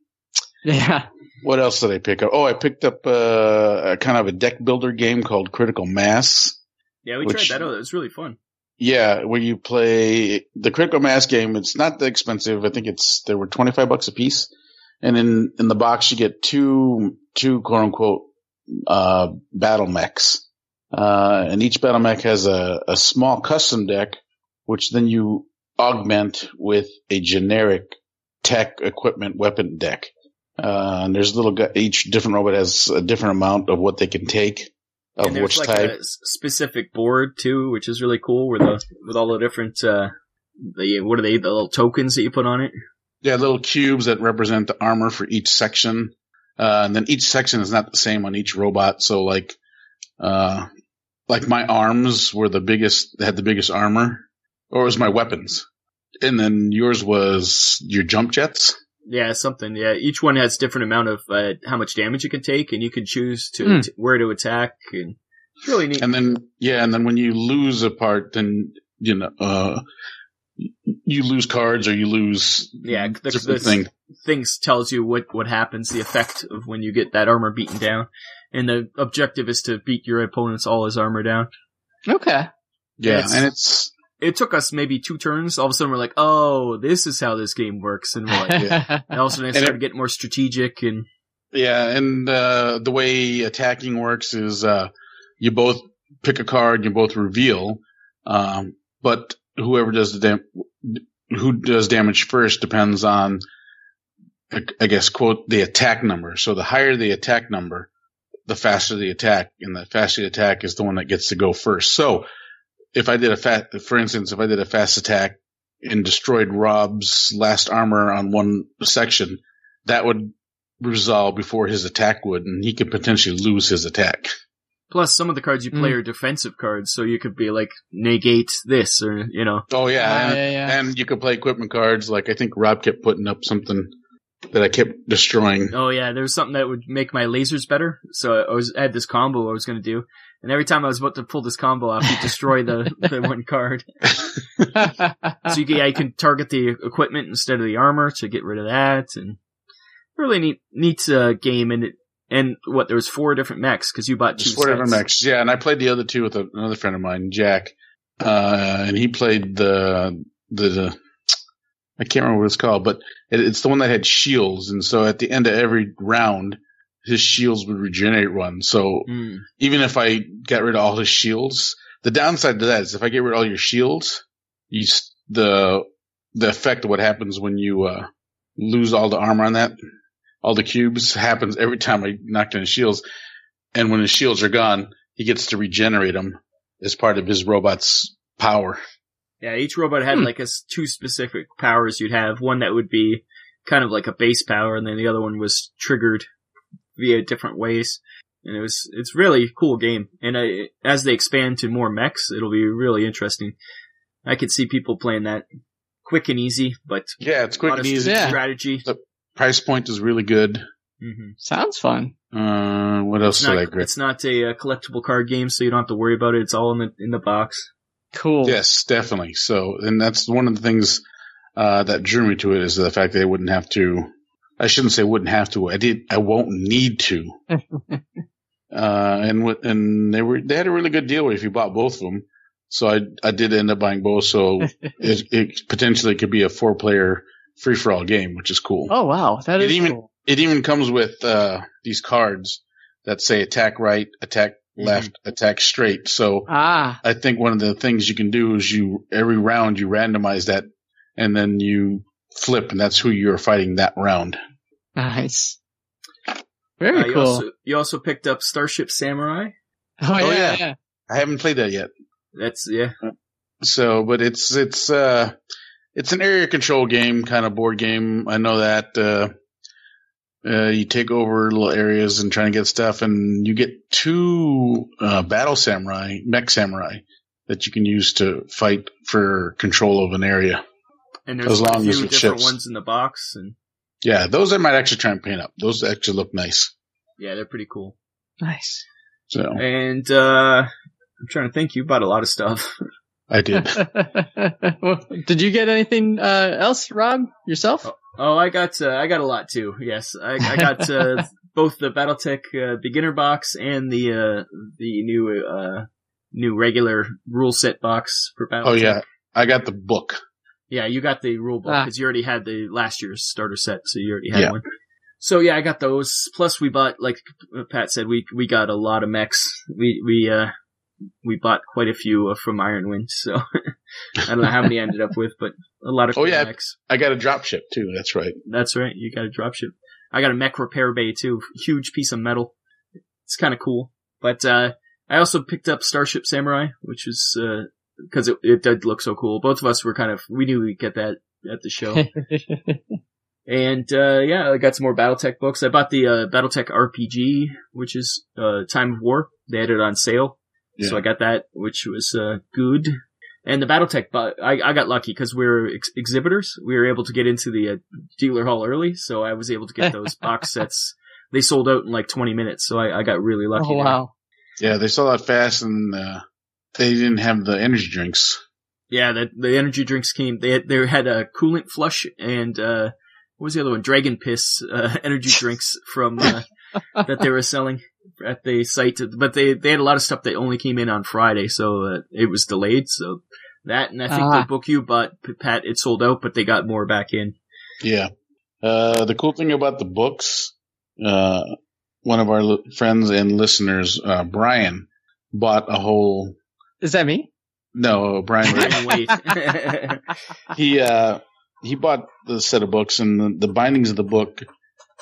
Yeah. What else did I pick up? Oh, I picked up uh, a kind of a deck builder game called Critical Mass. Yeah, we Which- tried that out. It was really fun. Yeah, where you play the Critical Mass game. It's not that expensive. I think it's there were twenty five bucks a piece, and in in the box you get two two quote unquote uh, battle mechs, uh, and each battle mech has a a small custom deck, which then you augment with a generic tech equipment weapon deck. Uh, and there's little each different robot has a different amount of what they can take of and there's which like type. a s- specific board too, which is really cool. Where the with all the different uh, the what are they? The little tokens that you put on it. Yeah, little cubes that represent the armor for each section. Uh, and then each section is not the same on each robot. So like, uh, like my arms were the biggest, had the biggest armor, or it was my weapons. And then yours was your jump jets. Yeah, something. Yeah, each one has different amount of uh, how much damage it can take, and you can choose to Hmm. t- where to attack, and it's really neat. And then, yeah, and then when you lose a part, then, you know, uh, you lose cards or you lose Yeah, the- the- thing. Things tells you what what happens, the effect of when you get that armor beaten down, and the objective is to beat your opponent's all his armor down. Okay. Yeah, It's- and it's, It took us maybe two turns. All of a sudden, we're like, "Oh, this is how this game works," and we're like, Yeah. and all of a sudden, I And it- started getting more strategic, and yeah, and, uh, the way attacking works is, uh, you both pick a card, you both reveal, um, but whoever does the dam- who does damage first depends on, I I guess, quote, the attack number. So the higher the attack number, the faster the attack, and the faster the attack is the one that gets to go first. So if I did a fast, for instance, if I did a fast attack and destroyed Rob's last armor on one section, that would resolve before his attack would, and he could potentially lose his attack. plus some of the cards you play Mm. are defensive cards, so you could be like negate this, or you know, Oh yeah, Ah, and, yeah, yeah. and you could play equipment cards. Like I think Rob kept putting up something that I kept destroying. Oh yeah, there was something that would make my lasers better. So I was I had this combo I was gonna do, and every time I was about to pull this combo off, he'd destroy the the one card. So you can, yeah, you can target the equipment instead of the armor to get rid of that, and really neat neat uh, game. And it, and what there was four different mechs because you bought two four different mechs. Yeah, and I played the other two with a, another friend of mine, Jack, uh, and he played the, the the I can't remember what it's called, but it, it's the one that had shields, and so at the end of every round, his shields would regenerate one. So Hmm. even if I got rid of all his shields, the downside to that is if I get rid of all your shields, you the the effect of what happens when you uh, lose all the armor on that, all the cubes happens every time I knock down his shields, and when his shields are gone, he gets to regenerate them as part of his robot's power. Yeah, each robot had Hmm. like a two specific powers you'd have. One that would be kind of like a base power, and then the other one was triggered via different ways. And it was, it's really a cool game. And I, as they expand to more mechs, it'll be really interesting. I could see people playing that quick and easy, but Yeah, it's quick lot and of easy. Yeah. strategy. Price point is really good. hmm Sounds fun. Uh, what else It's did I not, grab? it's not a, uh collectible card game, so you don't have to worry about it. It's all in the, in the box. Cool. Yes, definitely. So, and that's one of the things uh, that drew me to it is the fact that I wouldn't have to. I shouldn't say wouldn't have to. I did. I won't need to. uh, and with, and they were they had a really good deal if you bought both of them. So I I did end up buying both. So it, it potentially could be a four player free for all game, which is cool. Oh wow, that It is even- cool. It even comes with uh, these cards that say attack right, attack left, attack straight. So Ah, I think one of the things you can do is you every round you randomize that, and then you flip, and that's who you're fighting that round. Nice. Very Uh, you cool. also, you also picked up Starship Samurai. oh, yeah, Oh, yeah, yeah. I haven't played that yet, That's, yeah. so but it's it's uh it's an area control game, kind of board game. I know that. Uh, uh, you take over little areas and try to get stuff, and you get two uh, battle samurai, mech samurai, that you can use to fight for control of an area. And there's As a long few as it different ships. ones in the box, and Yeah, those I might actually try and paint up. Those actually look nice. yeah, they're pretty cool. Nice. So And uh I'm trying to think. You bought a lot of stuff. I did. Well, Did you get anything uh, else, Rob? Yourself? Oh, I got uh, I got a lot too. Yes, I, I got uh, both the BattleTech uh, beginner box and the uh the new uh new regular rule set box for BattleTech. Oh yeah, I got the book. Yeah, you got the rule book Ah. because you already had the last year's starter set, so you already had Yeah. one. So yeah, I got those. Plus, we bought, like Pat said, we we got a lot of mechs. We we uh we bought quite a few uh, from Ironwind. So I don't know how many I ended up with, but a lot of Oh, yeah. mechs. I got a drop ship too. That's right. That's right. You got a dropship. I got a mech repair bay too. Huge piece of metal. It's kind of cool. But uh I also picked up Starship Samurai, which is uh because it, it did look so cool. Both of us were kind of we knew we'd get that at the show. And uh yeah, I got some more BattleTech books. I bought the uh, BattleTech RPG, which is uh Time of War. They had it on sale. So I got that, which was uh, good. And the BattleTech, but I, I got lucky because we were ex- exhibitors. We were able to get into the uh, dealer hall early, so I was able to get those box sets. They sold out in like 20 minutes, so I, I got really lucky. Oh there. wow. Yeah, they sold out fast, and uh, they didn't have the energy drinks. Yeah, the the energy drinks came. They had, they had a coolant flush and uh, what was the other one? Dragon piss uh, energy drinks from uh, that they were selling at the site. But they they had a lot of stuff that only came in on Friday, so uh, it was delayed. So that and I think Ah. the book you bought, Pat, it sold out, but they got more back in. Yeah. Uh, the cool thing about the books, uh, one of our li- friends and listeners, uh, Brian, bought a whole. Is that me? No, Brian. Brian Wade. he uh, he bought the set of books, and the, the bindings of the book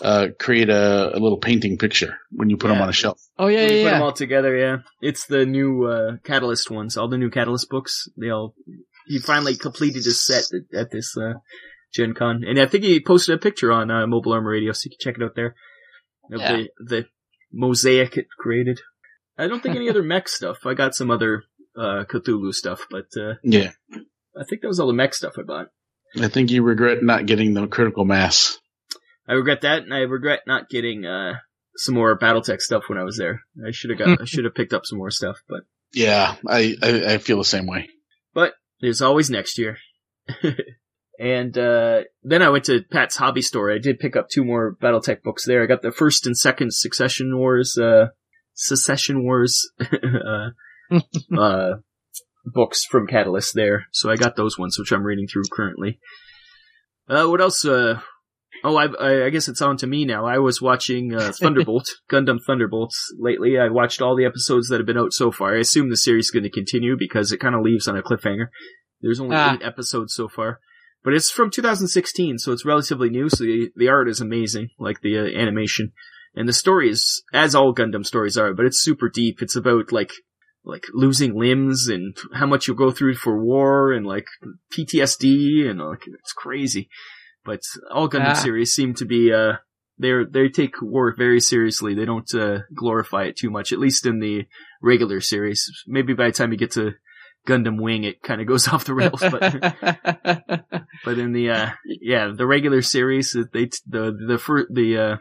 uh, create a, a little painting picture when you put them on a shelf. Oh yeah, When you yeah, put them all together, yeah. It's the new uh, Catalyst ones. All the new Catalyst books. They all. He finally completed his set at, at this uh, Gen Con, and I think he posted a picture on uh, Mobile Armor Radio, so you can check it out there. Of Yeah. the the mosaic it created. I don't think any other mech stuff. I got some other uh, Cthulhu stuff, but uh, Yeah, I think that was all the mech stuff I bought. I think you regret not getting the critical mass. I regret that, and I regret not getting uh, some more BattleTech stuff when I was there. I should have got. I should have picked up some more stuff, but. Yeah, I, I, I feel the same way. But there's always next year. and uh, then I went to Pat's hobby store. I did pick up two more BattleTech books there. I got the first and second Succession Wars, uh, Secession Wars, uh, books from Catalyst there. So I got those ones, which I'm reading through currently. Uh, what else? Uh, oh, I, I, I guess it's on to me now. I was watching uh, Thunderbolt, Gundam Thunderbolts lately. I watched all the episodes that have been out so far. I assume the series is going to continue because it kind of leaves on a cliffhanger. There's only Ah. eight episodes so far. But it's from 2016, so it's relatively new. So the, the art is amazing, like the uh, animation, and the story is as all Gundam stories are. But it's super deep. It's about like like losing limbs and how much you'll go through for war and like PTSD and like it's crazy. But all Gundam Ah. series seem to be uh they they take war very seriously. They don't uh, glorify it too much, at least in the regular series. Maybe by the time you get to Gundam Wing, it kind of goes off the rails. But but in the uh yeah the regular series they the the fir- the uh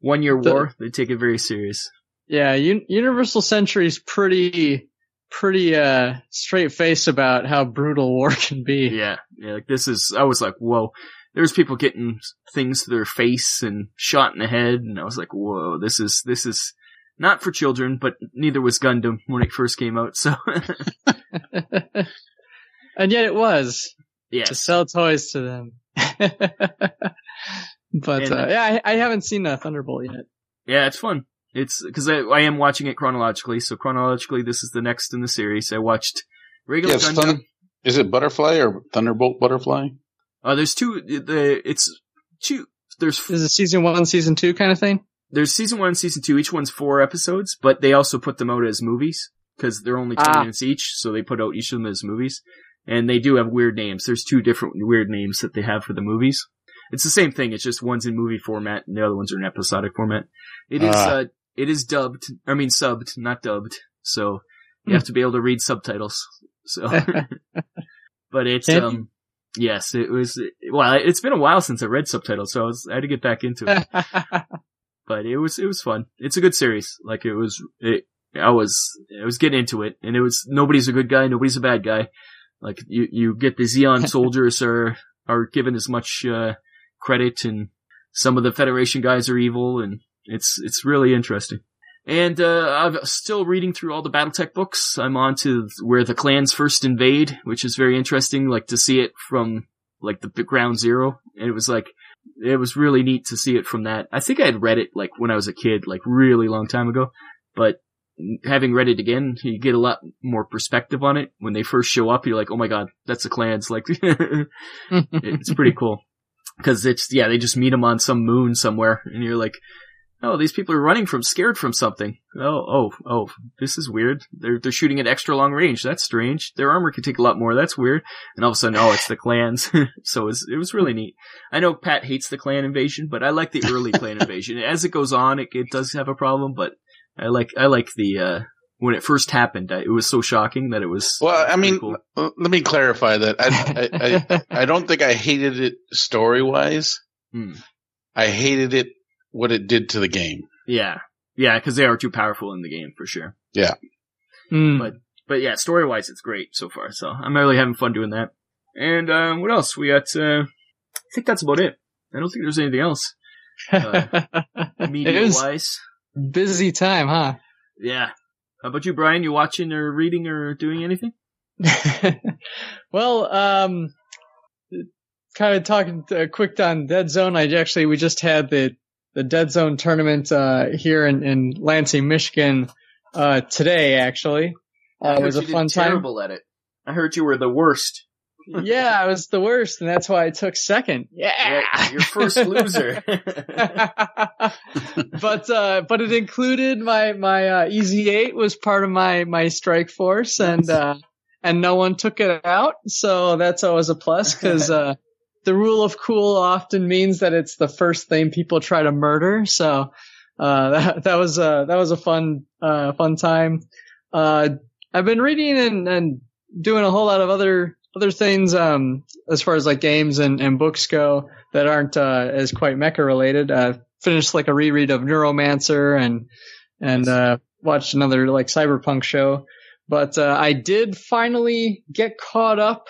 one year The- war they take it very serious yeah, Un- Universal Century's pretty, pretty uh straight face about how brutal war can be. yeah yeah like this is i was like whoa there's people getting things to their face and shot in the head and i was like whoa this is this is not for children but neither was gundam when it first came out so and yet it was Yeah. to sell toys to them. but And- uh, yeah, I, I haven't seen uh, Thunderbolt yet. yeah it's fun it's because I, I am watching it chronologically so chronologically this is the next in the series i watched regular Yes, gundam Thunder, is it Butterfly or Thunderbolt Butterfly? uh, there's two the it's two there's Is it season one, season two kind of thing? there's season one, season two. Each one's four episodes, but they also put them out as movies because they're only ten Ah. minutes each. So they put out each of them as movies. And they do have weird names. There's two different weird names that they have for the movies. It's the same thing. It's just one's in movie format and the other ones are in episodic format. It is, Ah. uh, it is dubbed. I mean, subbed, not dubbed. So you have to be able to read subtitles. So, but it's, um, yes, it was, well, it's been a while since I read subtitles, so I was, I had to get back into it but it was it was fun. It's a good series. Like it was, it, I was I was getting into it, and it was nobody's a good guy, nobody's a bad guy. Like you you get the Zeon soldiers are are given as much uh, credit, and some of the Federation guys are evil, and it's it's really interesting. And uh, I'm still reading through all the BattleTech books. I'm on to where the clans first invade, which is very interesting. Like to see it from like the ground zero, and it was like it was really neat to see it from that. I think I had read it like when I was a kid, like really long time ago, but having read it again, you get a lot more perspective on it. When they first show up, you're like, oh my god, that's the clans. Like, it's pretty cool. Cause it's, yeah, they just meet them on some moon somewhere and you're like, oh, these people are running from, scared from something. Oh, oh, oh, this is weird. They're, they're shooting at extra long range. That's strange. Their armor can take a lot more. That's weird. And all of a sudden, oh, it's the clans. so it was, it was really neat. I know Pat hates the clan invasion, but I like the early clan invasion. As it goes on, it, it does have a problem, but I like, I like the, uh, when it first happened. It was so shocking that it was. Well, I mean, cool. let me clarify that. I, I, I, I don't think I hated it story wise. Hmm. I hated it what it did to the game. yeah, yeah, because they are too powerful in the game for sure. Hmm. But but yeah, story wise, it's great so far. So I'm really having fun doing that. And um, what else? We got. Uh, I think that's about it. I don't think there's anything else it media wise. busy time, huh? Yeah. How about you, Brian? You watching or reading or doing anything? well, um, kind of talking uh, quick on Dead Zone. I actually we just had the the Dead Zone tournament uh, here in, in Lansing, Michigan uh, today. Actually, uh, it was a fun time. terrible at it. I heard you were the worst. Yeah, I was the worst, and that's why I took second. Yeah, Yeah, Your first loser. but uh, but it included my my uh, EZ8 was part of my my strike force, and uh, and no one took it out, so that's always a plus because uh, the rule of cool often means that it's the first thing people try to murder. So uh, that that was uh, that was a fun uh, fun time. Uh, I've been reading and, and doing a whole lot of other other things um, as far as like games and, and books go that aren't uh, as quite mecha related. I finished like a reread of Neuromancer and and uh, watched another like cyberpunk show. But uh, I did finally get caught up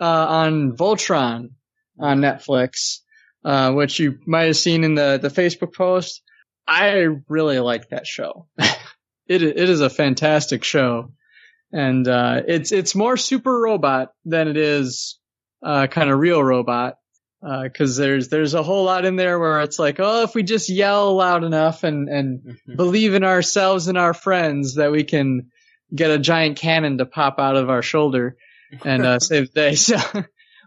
uh, on Voltron on Netflix, uh, which you might have seen in the the Facebook post. I really like that show. it it is a fantastic show, and uh, it's it's more super robot than it is uh, kind of real robot. Because there's there's a whole lot in there where it's like, oh, if we just yell loud enough and and believe in ourselves and our friends that we can get a giant cannon to pop out of our shoulder and uh, save the day. So,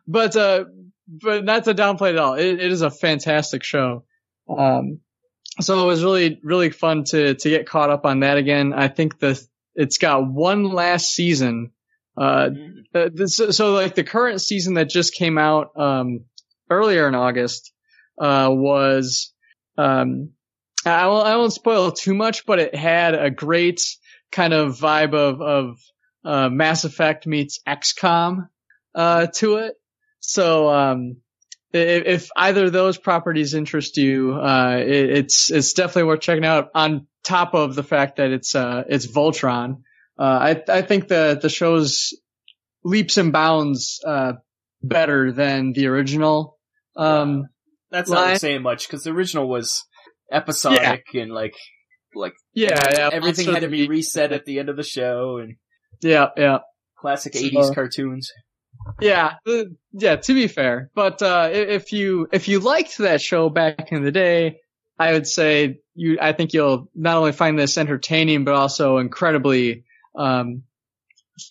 but uh, but not to downplay it at all. It, it is a fantastic show. Um, so it was really really fun to to get caught up on that again. I think the it's got one last season. Uh, uh, this, so like the current season that just came out um, earlier in August uh, was um, I won't, I won't spoil too much, but it had a great kind of vibe of of uh, Mass Effect meets XCOM uh, to it. So um, if, if either of those properties interest you, uh, it, it's it's definitely worth checking out. On top of the fact that it's uh, it's Voltron, uh, I I think the the show's leaps and bounds uh, better than the original. Um, That's not saying much because the original was episodic and like like yeah, yeah, everything had to be reset at the end of the show and Yeah, yeah. classic So- 80s cartoons. Yeah, uh, yeah. To be fair, but uh, if you if you liked that show back in the day, I would say you. I think you'll not only find this entertaining, but also incredibly um,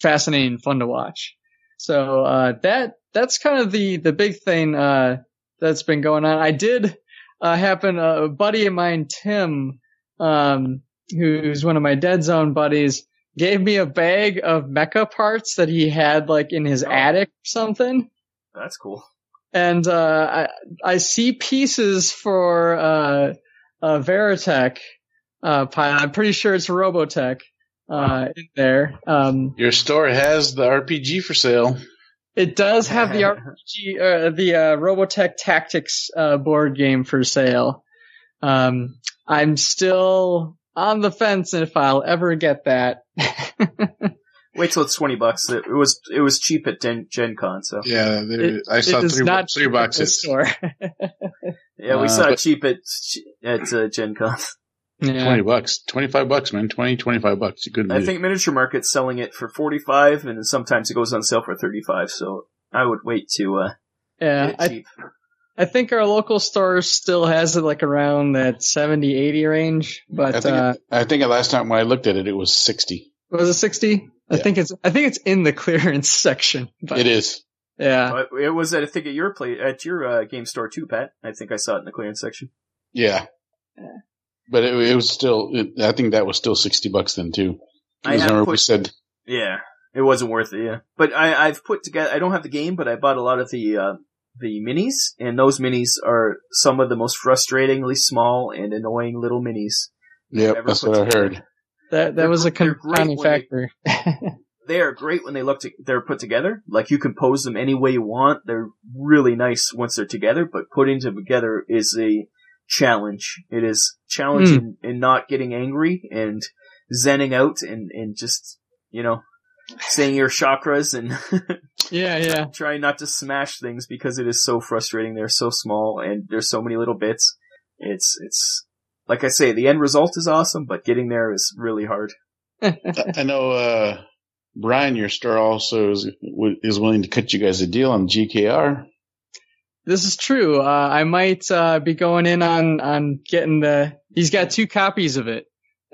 fascinating, fun to watch. So uh, that that's kind of the the big thing uh, that's been going on. I did uh, happen a buddy of mine, Tim, um, who's one of my Dead Zone buddies gave me a bag of mecha parts that he had like in his Oh. attic or something. That's cool. And, uh, I, I see pieces for, uh, uh, Veritech, uh, pilot. I'm pretty sure it's Robotech, uh, in there. Um, Your store has the RPG for sale. it does have the RPG, uh, the, uh, Robotech Tactics, uh, board game for sale. Um, I'm still on the fence if I'll ever get that. Wait till it's 20 bucks. It, it was it was cheap at Gen, Gen Con, so Yeah, It- I saw it is three, not three cheap at the boxes. store. yeah, we Uh, saw it cheap at at uh, Gen Con. yeah. 20 bucks. 25 bucks, man. 20, 25 bucks. You couldn't I beat think Miniature Market's selling it for 45 and sometimes it goes on sale for 35, so I would wait to uh Yeah, get it I, cheap. I think our local store still has it like around that 70, 80 range, But I but, think, uh, I think last time when I looked at it, it was 60. was it 60? I Yeah. think it's, I think it's in the clearance section, but It is. yeah. But it was at I think at your play at your uh, game store too, Pat. I think I saw it in the clearance section. Yeah. Yeah. But it, it was still, it, I think that was still 60 bucks then too. I Because have remember we said, Yeah, it wasn't worth it. Yeah, but I I've put together. I don't have the game, but I bought a lot of the uh, the minis, and those minis are some of the most frustratingly small and annoying little minis. yep, Ever that's put what I heard. That that They're was a gr- they're great confounding when they- factor. they are great when they look to, they're put together. Like you can pose them any way you want. They're really nice once they're together, but putting them together is a challenge. It is challenging Hmm. in, in not getting angry and zenning out and, and just, you know, saying your chakras and yeah, yeah. trying not to smash things because it is so frustrating. They're so small and there's so many little bits. It's, it's, like I say, the end result is awesome, but getting there is really hard. I know, uh, Brian, your store also is, is willing to cut you guys a deal on GKR. This is true. Uh, I might uh, be going in on on getting the. He's got two copies of it,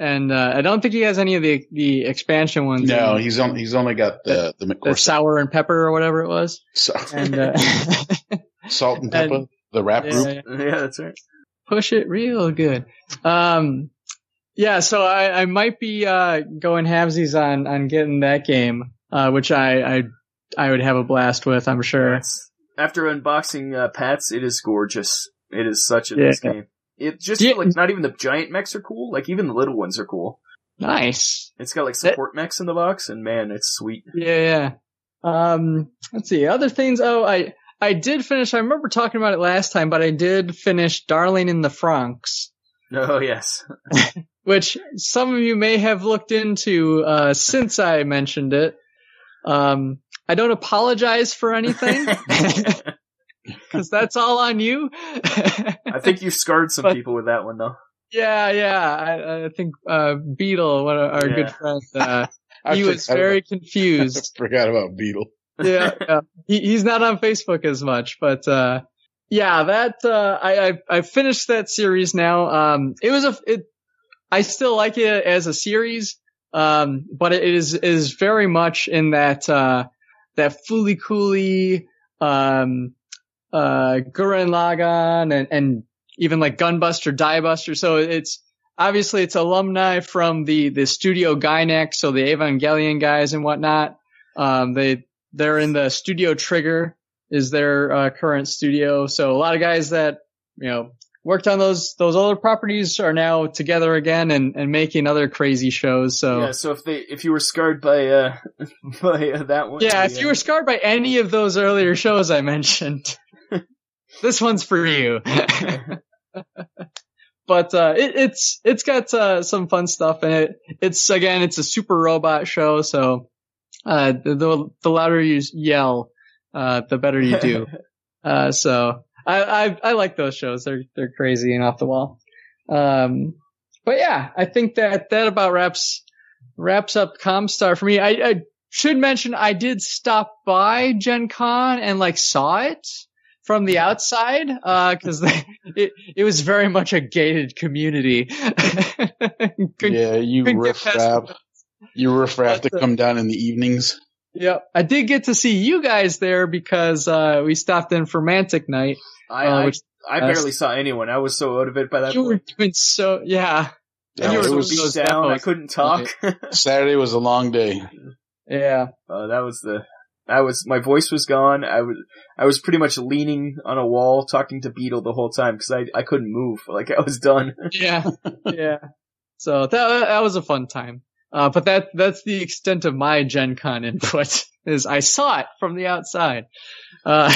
and uh, I don't think he has any of the the expansion ones. No, in- he's on, he's only got the, the the McCourse. sour and pepper or whatever it was. So, And uh, salt and pepper, and- the rap yeah, group. yeah. yeah, that's right. push it real good. Um, yeah, so I, I might be uh, going halvesies on on getting that game, uh, which I, I I would have a blast with. I'm sure. It's, after unboxing uh, Pats, it is gorgeous. It is such a Yeah. nice game. It just Yeah. like not even the giant mechs are cool. Like even the little ones are cool. Nice. It's got like That- support mechs in the box, and man, it's sweet. Yeah, yeah. Um, let's see other things. Oh, I I did finish. I remember talking about it last time, but I did finish Darling in the Franxx, Oh yes, which some of you may have looked into uh, since I mentioned it. Um, I don't apologize for anything because that's all on you. I think you scarred some But- people with that one though. yeah, yeah. I, I think uh, Beetle, one of our Yeah. good friends, uh, he was very about- confused. forgot about Beetle. yeah, yeah. He, he's not on Facebook as much, but uh, yeah, that uh, I, I I finished that series now. Um, it was a it. I still like it as a series, um, but it is is very much in that uh, that Fooly Cooly, um, uh, Gurren Lagann, and and even like Gunbuster, Diebuster. So it's obviously it's alumni from the the Studio Gainax, so the Evangelion guys and whatnot. Um, they they're in the Studio Trigger is their uh, current studio. So a lot of guys that you know worked on those those older properties are now together again and and making other crazy shows. So Yeah, so if they if you were scarred by uh by uh, that one, yeah, if you were scarred by any of those earlier shows I mentioned, this one's for you. but uh, it, it's it's got uh, some fun stuff in it. It's again, it's a super robot show, so uh, the the, louder you yell, uh, the better you do. uh, so I, I I like those shows. They're they're crazy and off the wall. Um, but yeah, I think that that about wraps wraps up Comstar for me. I, I should mention I did stop by Gen Con and like saw it from the outside because it it was very much a gated community. Couldn't- yeah, you couldn't get riff past raff. You riff raff to uh, come down in the evenings. Yep, I did get to see you guys there because uh, we stopped in for Mantic Night. I uh, I, which- I barely saw anyone. I was so out of it by that You were doing so, yeah, Yeah, and you were was- doing beat down. I couldn't talk. Saturday was a long day. Yeah, Uh, that was the, I was, my voice was gone. I was, I was pretty much leaning on a wall talking to Beetle the whole time because I, I couldn't move. Like I was done. yeah, yeah. So that that was a fun time. Uh, but that that's the extent of my Gen Con input. Is I saw it from the outside. Uh,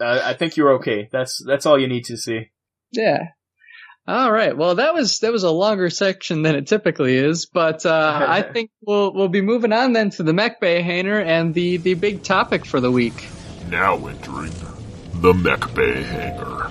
Uh, I think you're okay. That's, that's all you need to see. yeah. All right. Well, that was that was a longer section than it typically is, but uh, I think we'll we'll be moving on then to the Mech Bay Hangar and the the big topic for the week. Now entering the Mech Bay Hangar.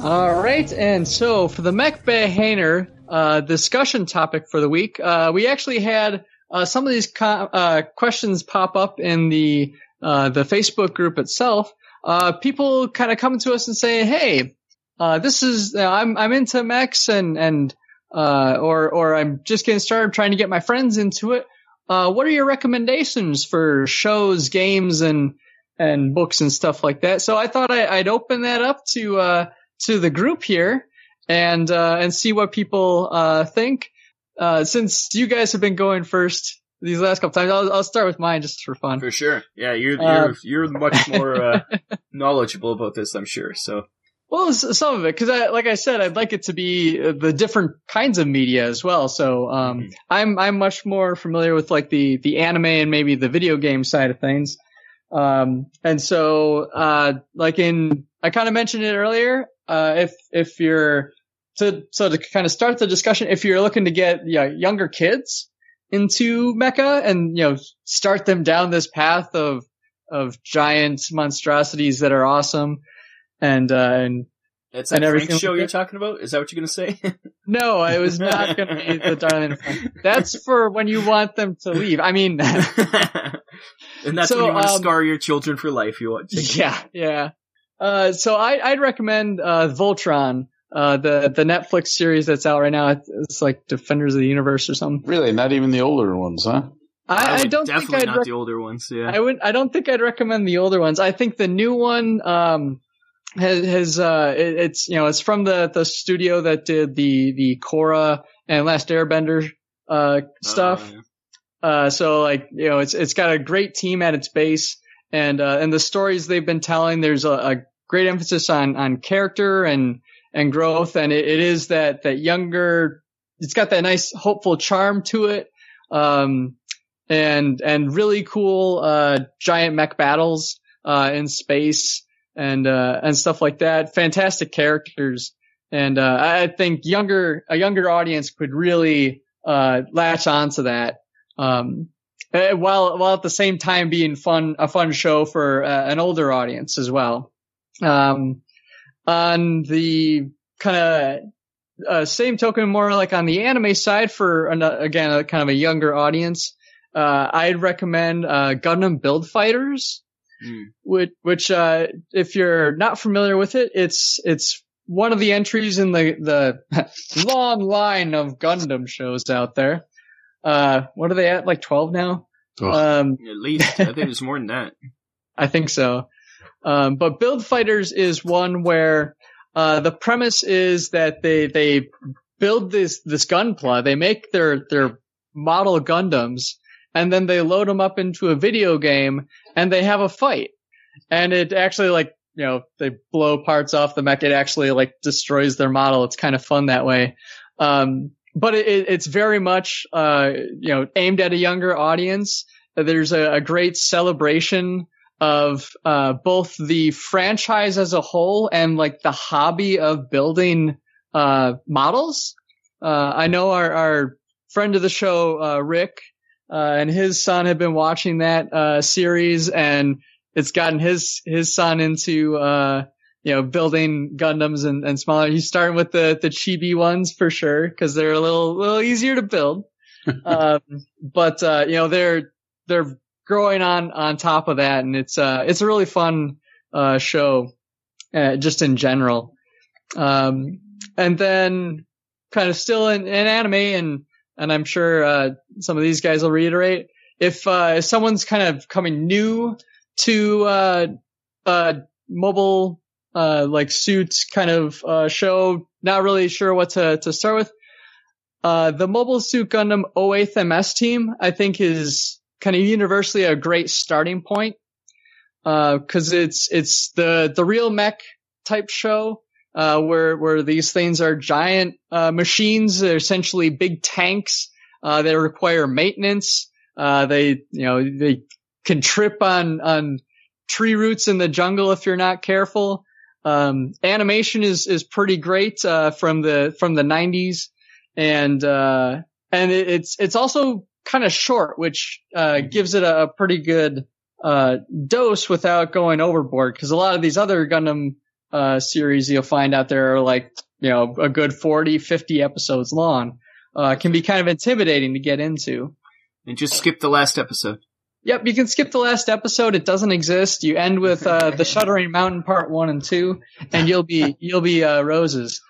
All right, and so for the Mech Bay Hangar uh, discussion topic for the week, uh, we actually had uh, some of these co- uh, questions pop up in the uh, the Facebook group itself. Uh, people kind of come to us and say, "Hey, uh, this is uh, I'm I'm into mechs and and uh, or or I'm just getting started trying to get my friends into it. Uh, what are your recommendations for shows, games, and and books and stuff like that?" So I thought I, I'd open that up to. Uh, to the group here and uh, and see what people uh, think. Uh, since you guys have been going first these last couple times, I'll, I'll start with mine just for fun. For sure. Yeah, you're, Uh, you're, you're much more, uh, knowledgeable about this, I'm sure. So, Well, some of it, because I, like I said, I'd like it to be uh, the different kinds of media as well. So, um, Mhm. I'm I'm much more familiar with like the the anime and maybe the video game side of things. Um, and so, uh, like in, I kind of mentioned it earlier. Uh, if if you're to so to kind of start the discussion, if you're looking to get yeah, younger kids into mecha and you know start them down this path of of giant monstrosities that are awesome and uh, and That's And that everything Frank show like you're that? talking about? Is that what you're gonna say? no, I was not going to be the darling. That's for when you want them to leave. I mean, and that's So, when you want to um, scar your children for life. You want to. yeah, yeah. Uh, so I, I'd recommend uh, Voltron, uh, the the Netflix series that's out right now. It's, it's like Defenders of the Universe or something. Really, not even the older ones, huh? I, I, would don't think definitely I'd. not rec- the older ones. Yeah. I would. I don't think I'd recommend the older ones. I think the new one um, has, has uh, it, it's you know it's from the the studio that did the the Korra and Last Airbender uh, stuff. Uh, Uh, so like, you know, it's, it's got a great team at its base and, uh, and the stories they've been telling, there's a, a great emphasis on, on character and, and growth. And it, it is that, that younger, it's got that nice hopeful charm to it. Um, and, and really cool, uh, giant mech battles, uh, in space and, uh, and stuff like that. Fantastic characters. And, uh, I think younger, a younger audience could really, uh, latch onto that um, uh, while while at the same time being fun a fun show for uh, an older audience as well. Um, on the kind of uh, same token, more like on the anime side for an, again a kind of a younger audience, uh, I'd recommend uh, Gundam Build Fighters, Mm. which which uh, if you're not familiar with it, it's it's one of the entries in the the long line of Gundam shows out there. Uh, what are they at? Like 12 now? Ugh. Um, At least I think it's more than that. I think so. Um, but Build Fighters is one where, uh, the premise is that they, they build this, this gunpla. They make their, their model Gundams and then they load them up into a video game and they have a fight. And it actually like, you know, they blow parts off the mech. It actually like destroys their model. It's kind of fun that way. Um, but it, it- it's very much, uh, you know, aimed at a younger audience. There's a, a great celebration of, uh, both the franchise as a whole and like the hobby of building, uh, models. Uh, I know our, our friend of the show, uh, Rick, uh, and his son had been watching that, uh, series and it's gotten his, his son into, uh, you know, building Gundams and, and smaller. He's starting with the, the chibi ones for sure, cause they're a little, little easier to build. um, but, uh, you know, they're, they're growing on, on top of that. And it's, uh, it's a really fun, uh, show, uh, just in general. Um, and then kind of still in, in anime and, and I'm sure, uh, some of these guys will reiterate. If, uh, if someone's kind of coming new to, uh, uh, mobile, uh, like suits kind of, uh, show, not really sure what to, to start with. Uh, the Mobile Suit Gundam 08th MS team, I think is kind of universally a great starting point. Uh, cause it's, it's the, the real mech type show, uh, where, where these things are giant, uh, machines. They're essentially big tanks, uh, they require maintenance. Uh, they, you know, they can trip on, on tree roots in the jungle if you're not careful. Um, animation is, is pretty great, uh, from the, from the nineties and, uh, and it, it's, it's also kind of short, which, uh, gives it a, pretty good, uh, dose without going overboard. Cause a lot of these other Gundam, uh, series you'll find out there are like, you know, a good 40, 50 episodes long. Uh, can be kind of intimidating to get into. And just skip the last episode. Yep, you can skip the last episode. It doesn't exist. You end with uh, the Shuddering Mountain Part One and Two, and you'll be you'll be uh, roses.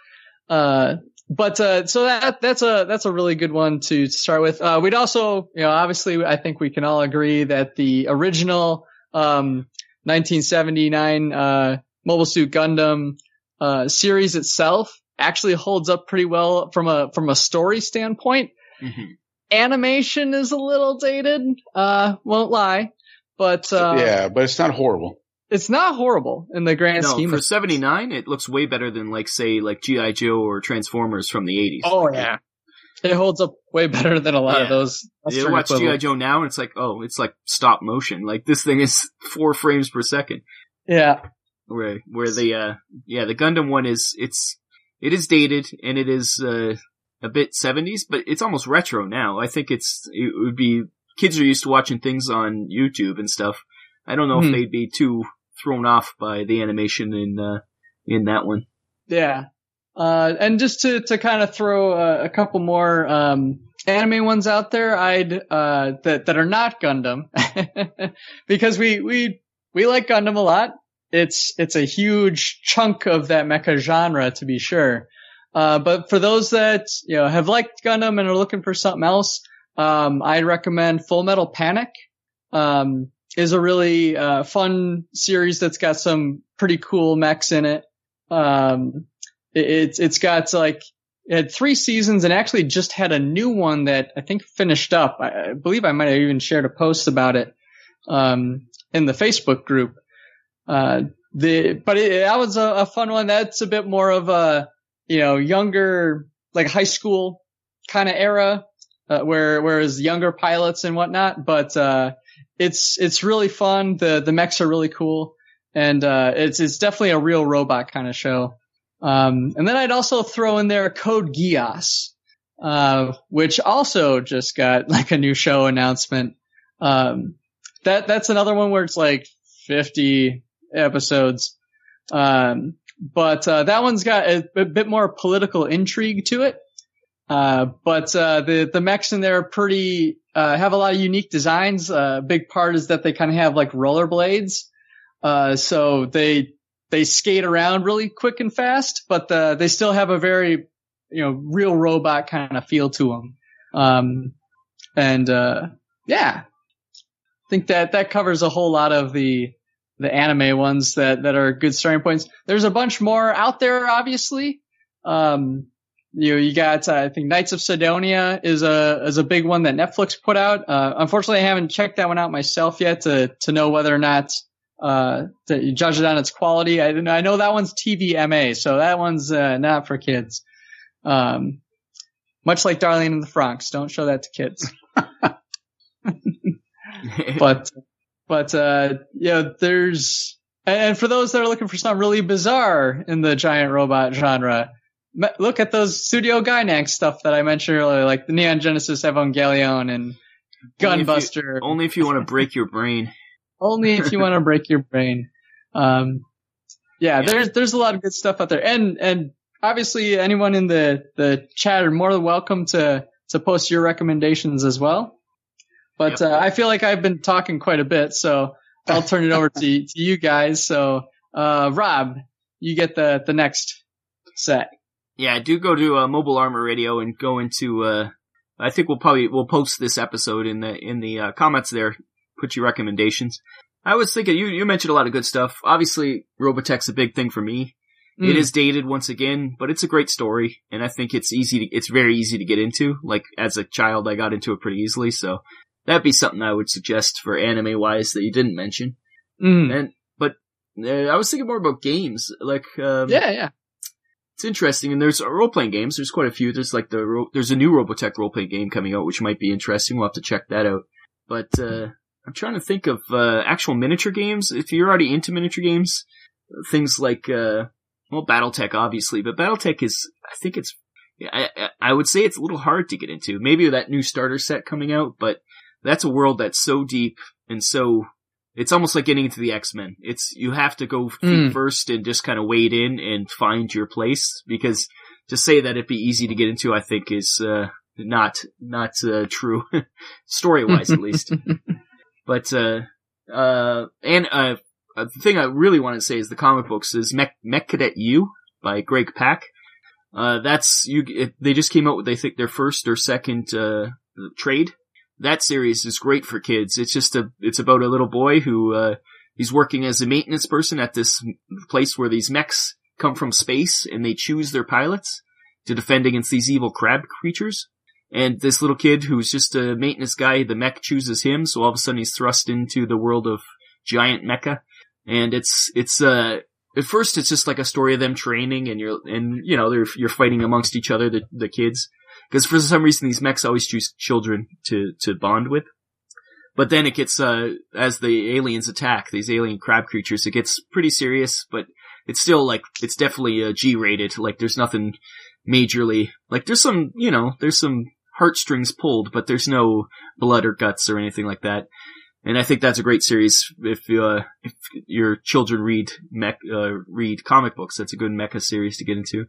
Uh, but uh, so that that's a that's a really good one to start with. Uh, we'd also, you know, obviously, I think we can all agree that the original um, 1979 uh, Mobile Suit Gundam uh, series itself actually holds up pretty well from a from a story standpoint Mhm. animation is a little dated. Uh, won't lie, but uh, yeah, but it's not horrible. it's not horrible in the grand No, scheme. for of seventy nine, it looks way better than like say like GI Joe or Transformers from the eighties. Oh yeah, it holds up way better than a lot Yeah. of those. You watch GI. Joe now, and it's like, oh, it's like stop motion. Like this thing is four frames per second. Yeah, Where where the uh yeah the Gundam one is it's it is dated and it is uh a bit seventies, but it's almost retro now. I think it's it would be kids are used to watching things on YouTube and stuff. I don't know Hmm. if they'd be too thrown off by the animation in uh in that one. yeah. Uh, and just to to kind of throw a, a couple more um, anime ones out there, I'd uh, that that are not Gundam, because we we we like Gundam a lot. It's it's a huge chunk of that mecha genre, to be sure. Uh, but for those that you know have liked Gundam and are looking for something else, um, I'd recommend Full Metal Panic. Um, is a really uh, fun series that's got some pretty cool mechs in it. Um, it, it's it's got like it had three seasons and actually just had a new one that I think finished up. I, I believe I might have even shared a post about it um, in the Facebook group. Uh, the but it, that was a, a fun one. That's a bit more of a you know younger like high school kind of era, uh, where whereas younger pilots and whatnot. But uh, it's it's really fun. The the mechs are really cool, and uh, it's it's definitely a real robot kind of show. Um, and then I'd also throw in there Code Geass, uh, which also just got like a new show announcement. Um, that that's another one where it's like 50 episodes. Um, but uh, that one's got a, a bit more political intrigue to it. Uh, but uh, the the mechs in there are pretty uh, have a lot of unique designs. Uh, a big part is that they kind of have like rollerblades, uh, so they they skate around really quick and fast, but uh, they still have a very you know real robot kind of feel to them. Um, and uh, yeah, I think that that covers a whole lot of the the anime ones that that are good starting points. There's a bunch more out there, obviously. Um, you know, you got uh, I think Knights of Sidonia is a is a big one that Netflix put out. Uh, unfortunately, I haven't checked that one out myself yet to to know whether or not uh to judge it on its quality. I I know that one's TVMA, so that one's uh, not for kids. Um, much like Darling in the Franxx, don't show that to kids. but but uh yeah there's and for those that are looking for something really bizarre in the giant robot genre look at those studio Gainax stuff that i mentioned earlier like the neon genesis evangelion and Only if you- gunbuster Only if you want to break your brain. only if you want to break your brain um yeah, Yeah. there's there's a lot of good stuff out there and and obviously anyone in the the chat are more than welcome to to post your recommendations as well but Yep. uh, I feel like I've been talking quite a bit, so I'll turn it over to to you guys. So, uh, Rob, you get the the next set. Yeah, do go to uh, Mobile Armor Radio and go into. Uh, I think we'll probably we'll post this episode in the in the uh, comments there. Put your recommendations. I was thinking you you mentioned a lot of good stuff. Obviously, Robotech's a big thing for me. It Mm. is dated once again, but it's a great story, and I think it's easy. To, it's very easy to get into. Like as a child, I got into it pretty easily, so that'd be something I would suggest for anime wise that you didn't mention. Mm. And but uh, I was thinking more about games, like um, Yeah, yeah. it's interesting. And there's role playing games. There's quite a few. There's like the ro- there's a new Robotech role playing game coming out, which might be interesting. We'll have to check that out. But uh, I'm trying to think of uh, actual miniature games. If you're already into miniature games, things like uh, well, BattleTech obviously, but BattleTech is I think it's I I- I would say it's a little hard to get into. Maybe that new starter set coming out, but that's a world that's so deep and so it's almost like getting into the X-Men. It's, you have to go Mm. first and just kind of wade in and find your place because to say that it'd be easy to get into, I think is, uh, not, not, uh, true. Story wise, at least. But, uh, uh, and, uh, uh, the thing I really want to say is the comic books is Mech, Mech Cadet Yu by Greg Pak. Uh, that's, you, it, they just came out with, they think, their first or second, uh, trade that series is great for kids. It's just a, it's about a little boy who, uh, he's working as a maintenance person at this place where these mechs come from space and they choose their pilots to defend against these evil crab creatures. And this little kid who's just a maintenance guy, the mech chooses him, so all of a sudden he's thrust into the world of giant mecha. and it's it's uh at first it's just like a story of them training and you're and you know they're you're fighting amongst each other the the kids because for some reason these mechs always choose children to to bond with. But then it gets uh as the aliens attack these alien crab creatures, it gets pretty serious, but it's still like it's definitely uh, G rated. Like there's nothing majorly like there's some you know there's some heartstrings pulled, but there's no blood or guts or anything like that. And I think that's a great series if uh, if your children read mech uh, read comic books. That's a good mecha series to get into.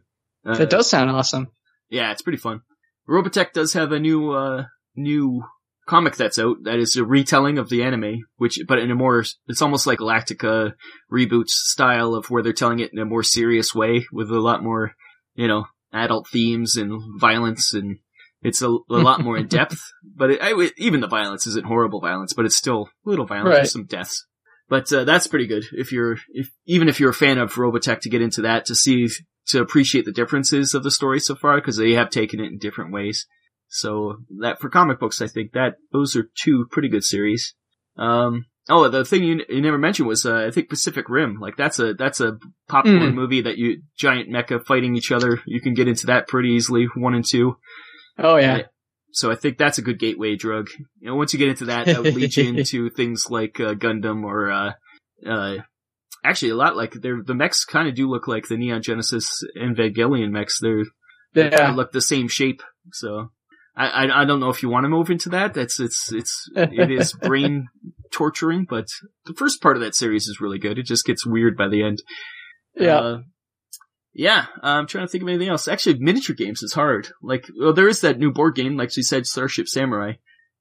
Uh, That does sound awesome. yeah, it's pretty fun. Robotech does have a new uh new comic that's out that is a retelling of the anime, which but in a more it's almost like Galactica reboots style of where they're telling it in a more serious way with a lot more, you know, adult themes and violence and it's a, a lot more in depth. But it, I, even the violence isn't horrible violence, but it's still a little violent. Right. Some deaths. But uh, that's pretty good if you're if even if you're a fan of Robotech to get into that to see to appreciate the differences of the story so far because they have taken it in different ways. So that for comic books, I think that those are two pretty good series. Um, oh, the thing you, you never mentioned was uh, I think Pacific Rim. Like that's a that's a popcorn Mm. movie that you giant mecha fighting each other. You can get into that pretty easily. One and two. Oh yeah. So I think that's a good gateway drug. You know, once you get into that, that would lead you into things like uh, Gundam or uh, uh, actually a lot like they're the mechs kind of do look like the Neon Genesis Evangelion mechs. They're they kind Yeah. of look the same shape. So I, I I don't know if you want to move into that. That's it's it's it is brain torturing, but the first part of that series is really good. It just gets weird by the end. Yeah. Uh, yeah, I'm trying to think of anything else. Actually, miniature games is hard. Like, well, there is that new board game, like she said, Starship Samurai.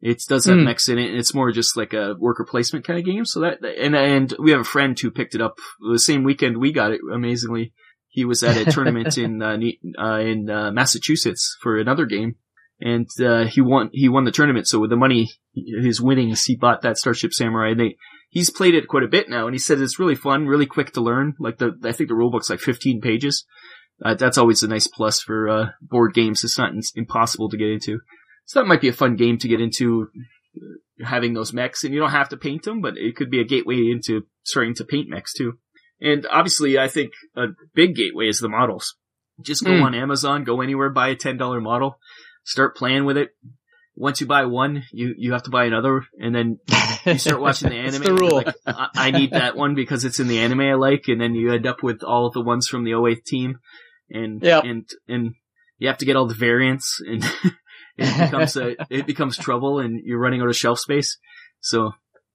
It does have Hmm. mechs in it, and it's more just like a worker placement kind of game. So that, and and we have a friend who picked it up the same weekend we got it. Amazingly, he was at a tournament in uh, uh, in uh, Massachusetts for another game, and uh, he won. He won the tournament. So with the money, his winnings, he bought that Starship Samurai. And they he's played it quite a bit now, and he said it's really fun, really quick to learn. Like the I think the rulebook's like 15 pages. Uh, that's always a nice plus for uh, board games. It's not in- impossible to get into. So that might be a fun game to get into uh, having those mechs, and you don't have to paint them, but it could be a gateway into starting to paint mechs too. And obviously, I think a big gateway is the models. Just go Mm. on Amazon, go anywhere, buy a ten dollar model, start playing with it. Once you buy one, you you have to buy another, and then you start watching the anime. the rule. like, I, I need that one because it's in the anime I like, and then you end up with all of the ones from the 08 team, and Yep. and and you have to get all the variants, and it becomes a it becomes trouble, and you're running out of shelf space. So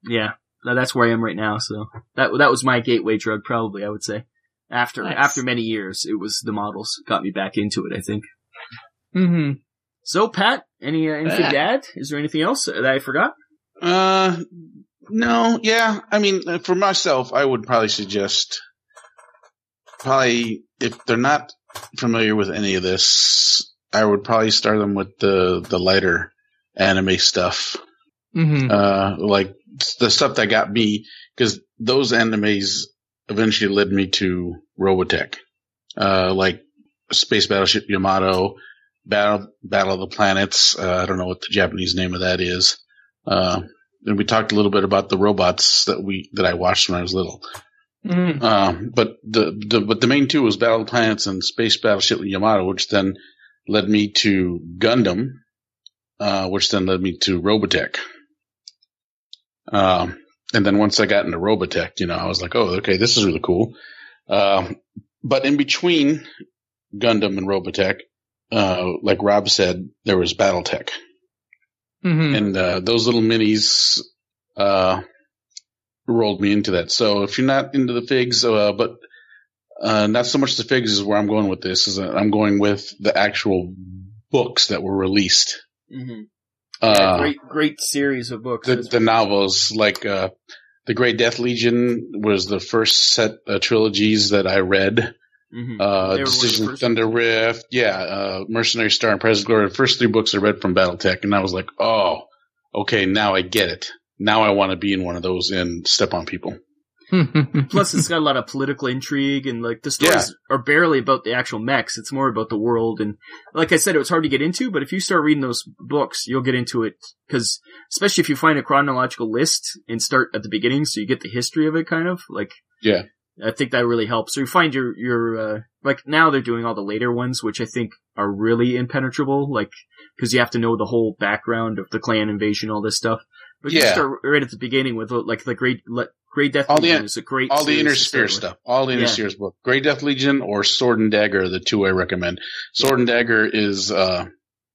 yeah, that's where I am right now. So that that was my gateway drug, probably I would say. After Nice. after many years, it was the models got me back into it. I think. hmm So Pat, any uh, anything Yeah. to add? Is there anything else that I forgot? Uh, no, yeah. I mean, uh, for myself, I would probably suggest probably if they're not familiar with any of this, I would probably start them with the the lighter anime stuff, hmm uh, like the stuff that got me because those animes eventually led me to Robotech, uh, like Space Battleship Yamato, Battle Battle of the Planets. Uh, I don't know what the Japanese name of that is. Uh, and we talked a little bit about the robots that we that I watched when I was little. hmm Um, but the, the but the main two was Battle of the Planets and Space Battleship Yamato, which then led me to Gundam, uh, which then led me to Robotech. Um, and then once I got into Robotech, you know, I was like, oh, okay, this is really cool. Um, but in between Gundam and Robotech, uh, like Rob said, there was BattleTech hmm and uh, those little minis uh, rolled me into that. So if you're not into the figs, uh, but uh, not so much the figs is where I'm going with this. Is I'm going with the actual books that were released. Mm-hmm. Uh, great, great series of books. the, the novels, like uh, the Gray Death Legion, was the first set of trilogies that I read. mhm. Uh, They were one of the Decision Thunder Rift, yeah, uh, Mercenary Star and Present Glory. The first three books I read from BattleTech, and I was like, oh, okay, now I get it. Now I want to be in one of those and step on people. Plus, it's got a lot of political intrigue, and like the stories are barely about the actual mechs. It's more about the world, and like I said, it was hard to get into. But if you start reading those books, you'll get into it because, especially if you find a chronological list and start at the beginning, so you get the history of it, kind of like Yeah. I think that really helps. So you find your your uh, like now they're doing all the later ones, which I think are really impenetrable, like because you have to know the whole background of the clan invasion, all this stuff. But you Yeah. start right at the beginning with like the great great death All the- Legion is a great All the Inner Sphere stuff. All the Inner Yeah. Spheres book. Gray Death Legion or Sword and Dagger are the two I recommend. Sword and Dagger is uh,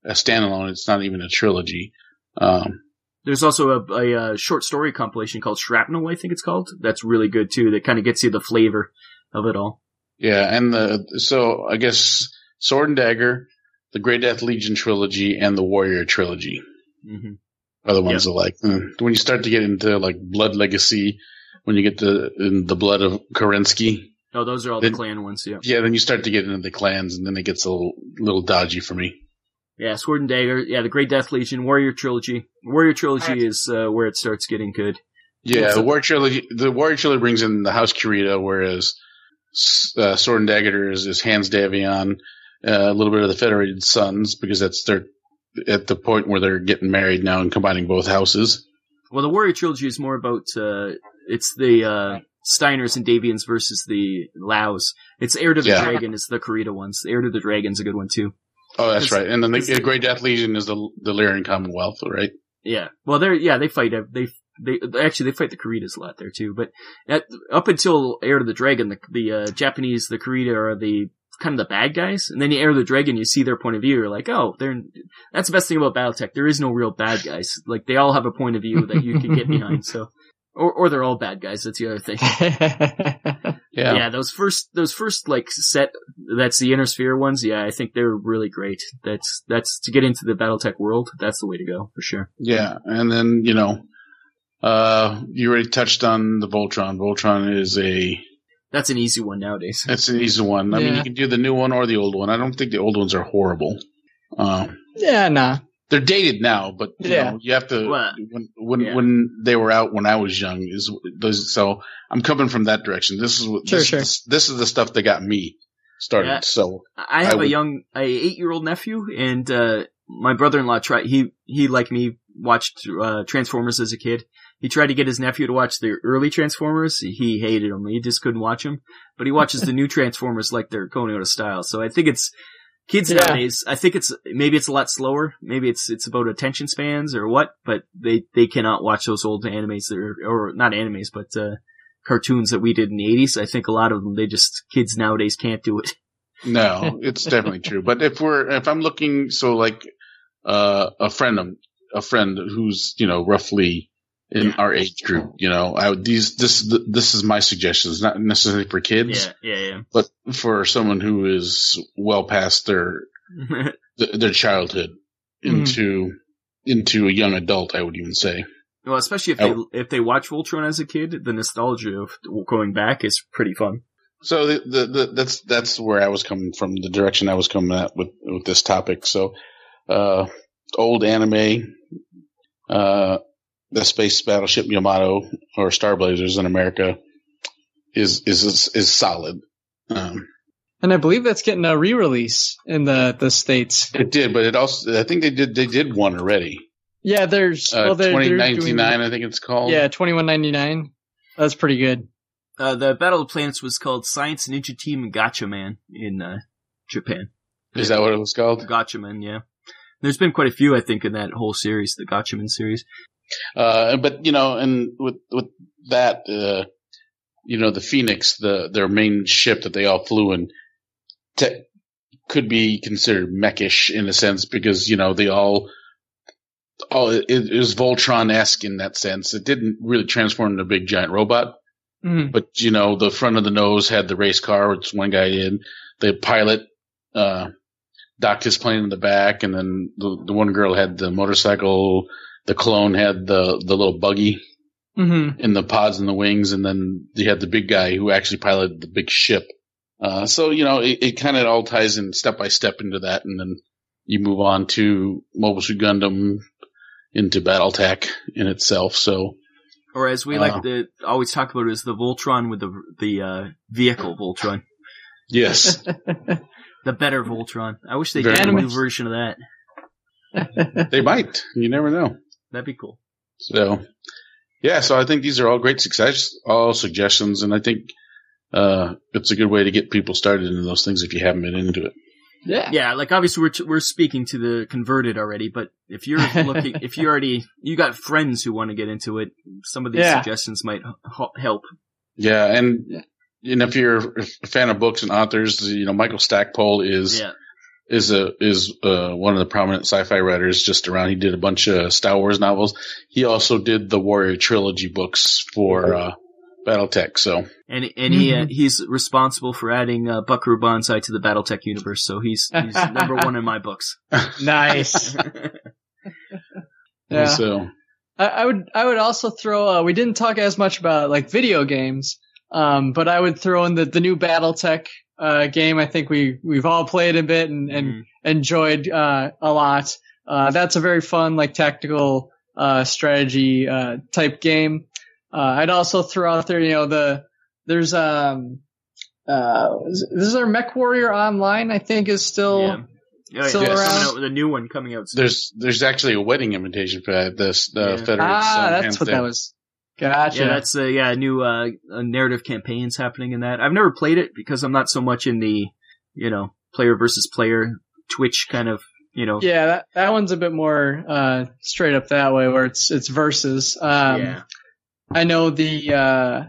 a standalone. It's not even a trilogy. Um, There's also a, a, uh short story compilation called Shrapnel, I think it's called. That's really good too. That kind of gets you the flavor of it all. yeah, and the so I guess Sword and Dagger, the Gray Death Legion trilogy, and the Warrior trilogy hmm are the ones that like mm. when you start to get into like Blood Legacy, when you get the in the blood of Kerensky. Oh, those are all Then- the clan ones. Yeah, Yeah, then you start to get into the clans, and then it gets a little, little dodgy for me. yeah. Sword and Dagger. Yeah, the Gray Death Legion, Warrior trilogy. Warrior trilogy is uh, where it starts getting good. Yeah, the Warrior trilogy. The Warrior trilogy brings in the House Kurita, whereas uh, Sword and Dagger is, is Hans Davion, uh, a little bit of the Federated Suns, because that's their at the point where they're getting married now and combining both houses. Well, the Warrior trilogy is more about uh, it's the uh, Steiners and Davions versus the Liaos. It's Heir to the Yeah. Dragon is the Kurita ones. The Heir to the Dragon's a good one too. Oh, that's right. And then the, the Gray Death Legion is the the Lyran Commonwealth, right? Yeah. Well, they're yeah they fight they they actually they fight the Karitas a lot there too. But at, up until Heir to the Dragon, the the uh, Japanese the Kurita are the kind of the bad guys, and then you Heir the Dragon, you see their point of view. You're like, oh, they're that's the best thing about BattleTech. There is no real bad guys. Like they all have a point of view that you can get behind. So. Or, or they're all bad guys. That's the other thing. Yeah. Yeah. those first, those first like set, that's the inner sphere ones. Yeah, I think they're really great. That's, that's to get into the BattleTech world. That's the way to go for sure. Yeah, and then you know, uh, you already touched on the Voltron. Voltron is a That's an easy one nowadays. that's an easy one. I mean, you can do the new one or the old one. I don't think the old ones are horrible. Uh, yeah, nah. they're dated now, but you Yeah. know, you have to Well, when when yeah. when they were out when I was young is those. So I'm coming from that direction. This is what Sure, this, sure. This, this is the stuff that got me started. Yeah. So I have I a would- young, a eight year old nephew, and uh, my brother in law tried. He he like me watched uh, Transformers as a kid. He tried to get his nephew to watch the early Transformers. He hated them. He just couldn't watch them. But he watches the new Transformers like they're going out of style. So I think it's kids Yeah. nowadays. I think it's maybe it's a lot slower. Maybe it's it's about attention spans or what. But they they cannot watch those old animes that are, or not animes, but uh, cartoons that we did in the eighties. I think a lot of them they just kids nowadays can't do it. no, it's definitely true. But if we're if I'm looking, so like uh, a friend of a friend who's you know roughly in Yeah. our age group, you know, I these this this is my suggestions, not necessarily for kids, Yeah, yeah, but for someone who is well past their th- their childhood Mhm. into into a young adult. I would even say. well, especially if they if they watch Voltron as a kid, the nostalgia of going back is pretty fun. So the, the, the, that's that's where I was coming from, the direction I was coming at with with this topic. So, uh, old anime, uh, the space battleship Yamato or Star Blazers in America is is is, is solid. Um, And I believe that's getting a re-release in the the states. it did, but it also I think they did they did one already. Yeah, there's Uh, well, they're, twenty they're ninety doing- nine, I think it's called. Yeah, twenty one ninety nine. That's pretty good. Uh, the Battle of Planets was called Science Ninja Team Gatchaman in uh, Japan. is that what it was called? Gatchaman, yeah. There's been quite a few, I think, in that whole series, the Gatchaman series. Uh, but you know, and with with that, uh, you know, the Phoenix, the their main ship that they all flew in, te- could be considered mechish in a sense because you know they all, all it, it was Voltron esque in that sense. It didn't really transform into a big giant robot, Mhm. but you know, the front of the nose had the race car, which one guy in. The pilot uh, docked his plane in the back, and then the, the one girl had the motorcycle. The clone had the the little buggy Mhm. in the pods and the wings, and then you had the big guy who actually piloted the big ship. Uh, so you know, it, it kind of all ties in step by step into that, and then you move on to Mobile Suit Gundam into BattleTech in itself. So Or as we Uh. like to always talk about, is the Voltron with the the uh, vehicle Voltron, Yes. the better Voltron. I wish they Very did a new much. version of that. they might. You never know. That'd be cool. So, yeah, so I think these are all great success, all suggestions, and I think uh, it's a good way to get people started in those things if you haven't been into it. yeah. Yeah, like obviously we're t- we're speaking to the converted already, but if you're looking, if you already you got friends who want to get into it, some of these Yeah. suggestions might h- help. Yeah, and Yeah. And if you're a fan of books and authors, you know Michael Stackpole is Yeah, is a is uh, one of the prominent sci-fi writers just around. He did a bunch of Star Wars novels. He also did the Warrior trilogy books for uh, BattleTech. So and and he uh, Mhm. he's responsible for adding uh, Buckaroo Banzai to the BattleTech universe, so he's he's number one in my books. Nice. Yeah. so I, I would I would also throw uh, we didn't talk as much about like video games, um, but I would throw in the, the new BattleTech uh, game. I think we we've all played a bit and, and Mhm. enjoyed uh, a lot. Uh, that's a very fun like tactical uh, strategy uh, type game. Uh, I'd also throw out there, you know, the there's um uh this is our Mech Warrior Online. I think is still yeah. Oh, still yeah. around? Coming out with a new one coming out. Soon. there's there's actually a wedding invitation for that. This the Yeah. Federated ah Sun that's what Hampstead. that was. Gotcha. Yeah, that's uh, yeah, new uh, narrative campaigns happening in that. I've never played it because I'm not so much in the, you know, player versus player Twitch kind of, you know. Yeah, that, that one's a bit more uh, straight up that way, where it's it's versus. Um, yeah. I know the uh,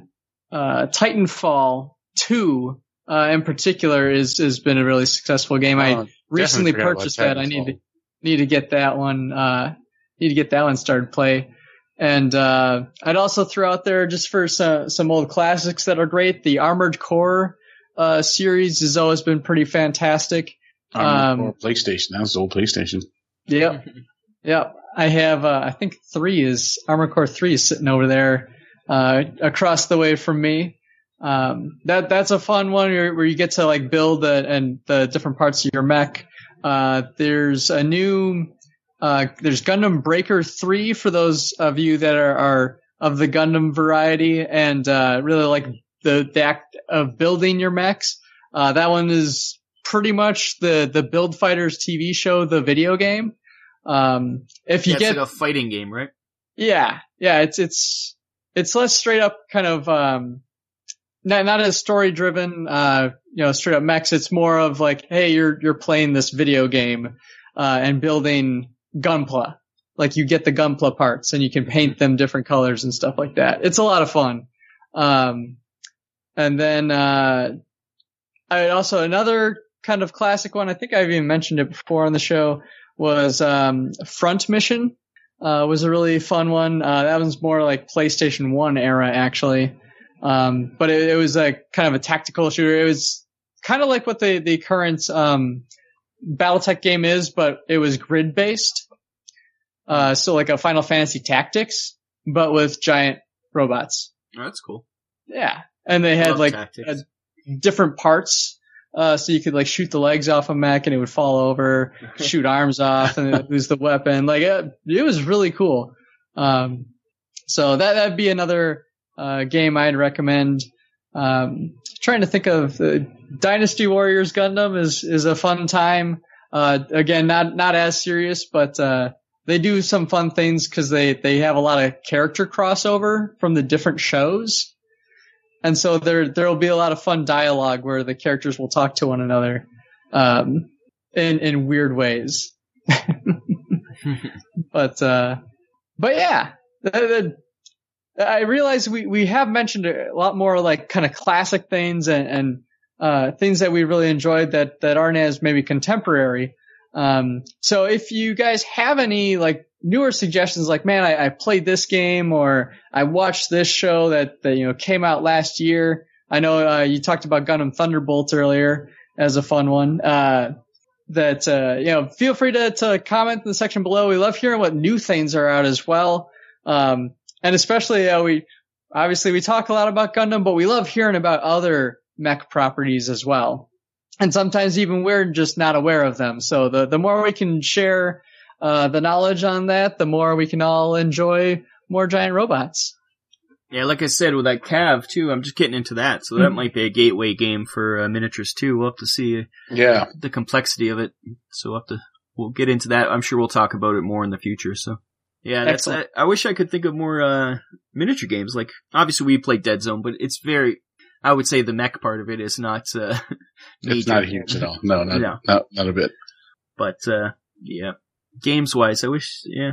uh, Titanfall two uh, in particular is has been a really successful game. I Oh, recently purchased that. I need to need to get that one. Uh, need to get that one started play. And uh, I'd also throw out there just for some some old classics that are great. The Armored Core uh, series has always been pretty fantastic. Armored Um, Core PlayStation. That was the old PlayStation. Yep. Yep. I have, uh, I think three is, Armored Core 3 is sitting over there, uh, across the way from me. Um, that, that's a fun one where, where you get to like build a, and the different parts of your mech. Uh, there's a new, uh, there's Gundam Breaker 3 for those of you that are, are of the Gundam variety and, uh, really like the, the act of building your mechs. Uh, that one is pretty much the, the Build Fighters TV show, the video game. Um, if you Yeah, it's get, like a fighting game, right? yeah, yeah, it's, it's, it's less straight up kind of, um, not, not as story driven, uh, you know, straight up mechs. It's more of like, hey, you're, you're playing this video game, uh, and building Gunpla. Like you get the Gunpla parts and you can paint them different colors and stuff like that. It's a lot of fun. Um, and then, uh, I also, another kind of classic one, I think I've even mentioned it before on the show, was, um, Front Mission uh, was a really fun one. Uh, that one's more like PlayStation 1 era, actually. Um, but it, it was like kind of a tactical shooter. It was kind of like what the, the current, um, Battletech game is, but it was grid based. Uh, so like a Final Fantasy Tactics, but with giant robots. Oh, that's cool. Yeah. And they had like different parts. Uh, so you could like shoot the legs off a mech and it would fall over, shoot arms off and it lose the weapon. Like it, it was really cool. Um, so that, that'd be another, uh, game I'd recommend. Um, trying to think of uh, Dynasty Warriors Gundam is, is a fun time. Uh, again, not, not as serious, but, uh, they do some fun things because they, they have a lot of character crossover from the different shows. And so there there'll be a lot of fun dialogue where the characters will talk to one another um, in in weird ways. but uh, but yeah, I realize we we have mentioned a lot more like kind of classic things and, and uh, things that we really enjoyed that that aren't as maybe contemporary. Um, so if you guys have any like newer suggestions, like man, I, I played this game or I watched this show that, that you know came out last year. I know uh, you talked about Gundam Thunderbolt earlier as a fun one. Uh, that uh, you know, feel free to to comment in the section below. We love hearing what new things are out as well, um, and especially uh, we obviously we talk a lot about Gundam, but we love hearing about other mech properties as well. And sometimes even we're just not aware of them. So the the more we can share uh, the knowledge on that, the more we can all enjoy more giant robots. Yeah, like I said with that Cav too, I'm just getting into that, so that Mhm. might be a gateway game for uh, miniatures too. We'll have to see Yeah. the complexity of it. So we'll have to we'll get into that. I'm sure we'll talk about it more in the future. So yeah, that's. I, I wish I could think of more uh, miniature games. Like obviously we play Dead Zone, but it's very. I would say the mech part of it is not. Uh, It's not huge at all. No, not, No. not, not a bit. But uh, yeah, games wise, I wish. Yeah,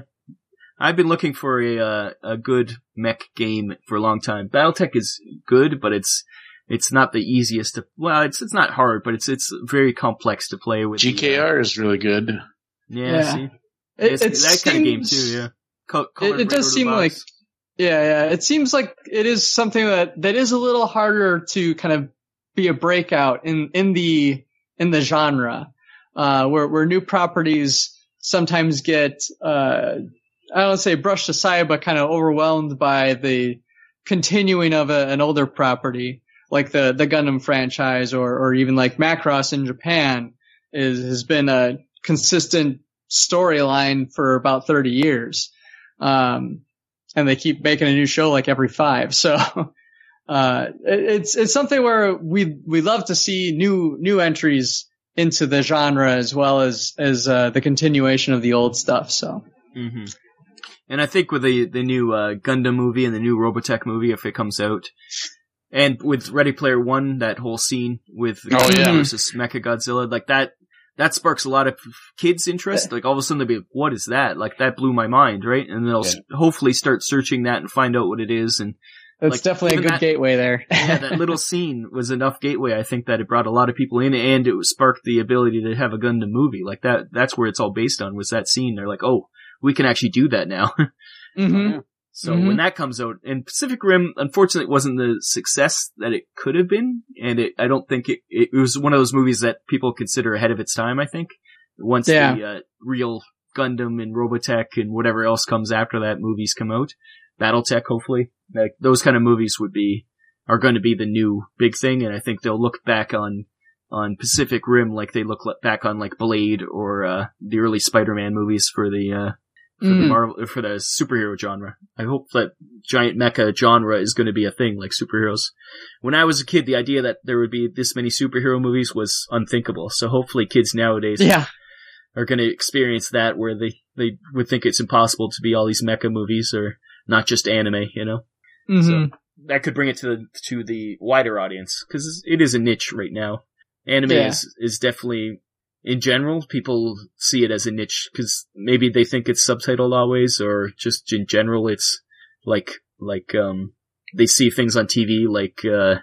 I've been looking for a uh, a good mech game for a long time. BattleTech is good, but it's it's not the easiest to. Well, it's it's not hard, but it's it's very complex to play with. the, uh, GKR is really good. yeah, Yeah. see, It, It's it that kind of game too. Yeah, Co- It, it does out of seem like, box. Yeah, yeah. It seems like it is something that that is a little harder to kind of be a breakout in in the in the genre, uh, where where new properties sometimes get uh, I don't say brushed aside, but kind of overwhelmed by the continuing of a, an older property, like the the Gundam franchise, or or even like Macross in Japan, is has been a consistent storyline for about thirty years. Um, and they keep making a new show like every five. So, uh, it's, it's something where we, we love to see new, new entries into the genre as well as, as, uh, the continuation of the old stuff. So, hmm And I think with the the new uh, Gundam movie and the new Robotech movie, if it comes out, and with Ready Player One, that whole scene with Oh, Godzilla yeah. versus Mecha Godzilla, like that, that sparks a lot of kids' interest. Like all of a sudden they'll be like, "What is that?" Like that blew my mind, right? And they'll s hopefully start searching that and find out what it is. And it's Like, definitely a good that- gateway there. yeah, that little scene was enough gateway. I think that it brought a lot of people in, and it sparked the ability to have a Gundam movie. Like that, that's where it's all based on. Was that scene? They're like, "Oh, we can actually do that now." hmm So Mhm. when that comes out, and Pacific Rim, unfortunately, wasn't the success that it could have been, and it, I don't think it, it was one of those movies that people consider ahead of its time. I think once Yeah. the uh, real Gundam and Robotech and whatever else comes after that movies come out, BattleTech, hopefully, like those kind of movies would be are going to be the new big thing, and I think they'll look back on on Pacific Rim like they look back on like Blade or uh, the early Spider-Man movies for the uh, for the Mm. Marvel for the superhero genre. I hope that giant mecha genre is going to be a thing like superheroes. When I was a kid, the idea that there would be this many superhero movies was unthinkable. So hopefully, kids nowadays Yeah. are going to experience that where they they would think it's impossible to be all these mecha movies or not just anime. You know, hmm So- that could bring it to the to the wider audience because it is a niche right now. Anime Yeah. is is definitely in general people see it as a niche because maybe they think it's subtitled always or just in general it's like like um they see things on TV like uh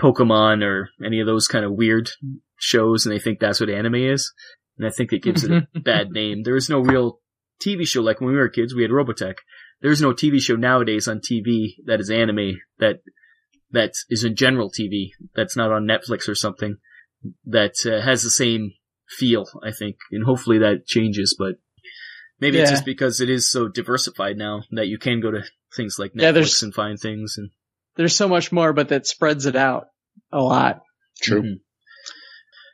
Pokemon or any of those kind of weird shows and they think that's what anime is and I think it gives it a bad name. There is no real TV show like when we were kids. We had Robotech. There's no TV show nowadays on TV that is anime that that is in general TV that's not on Netflix or something that uh, has the same feel. I think, and hopefully that changes. But maybe it's just because it is so diversified now that you can go to things like Yeah, Netflix and find things. And There's so much more, but that spreads it out a lot. True. Mhm.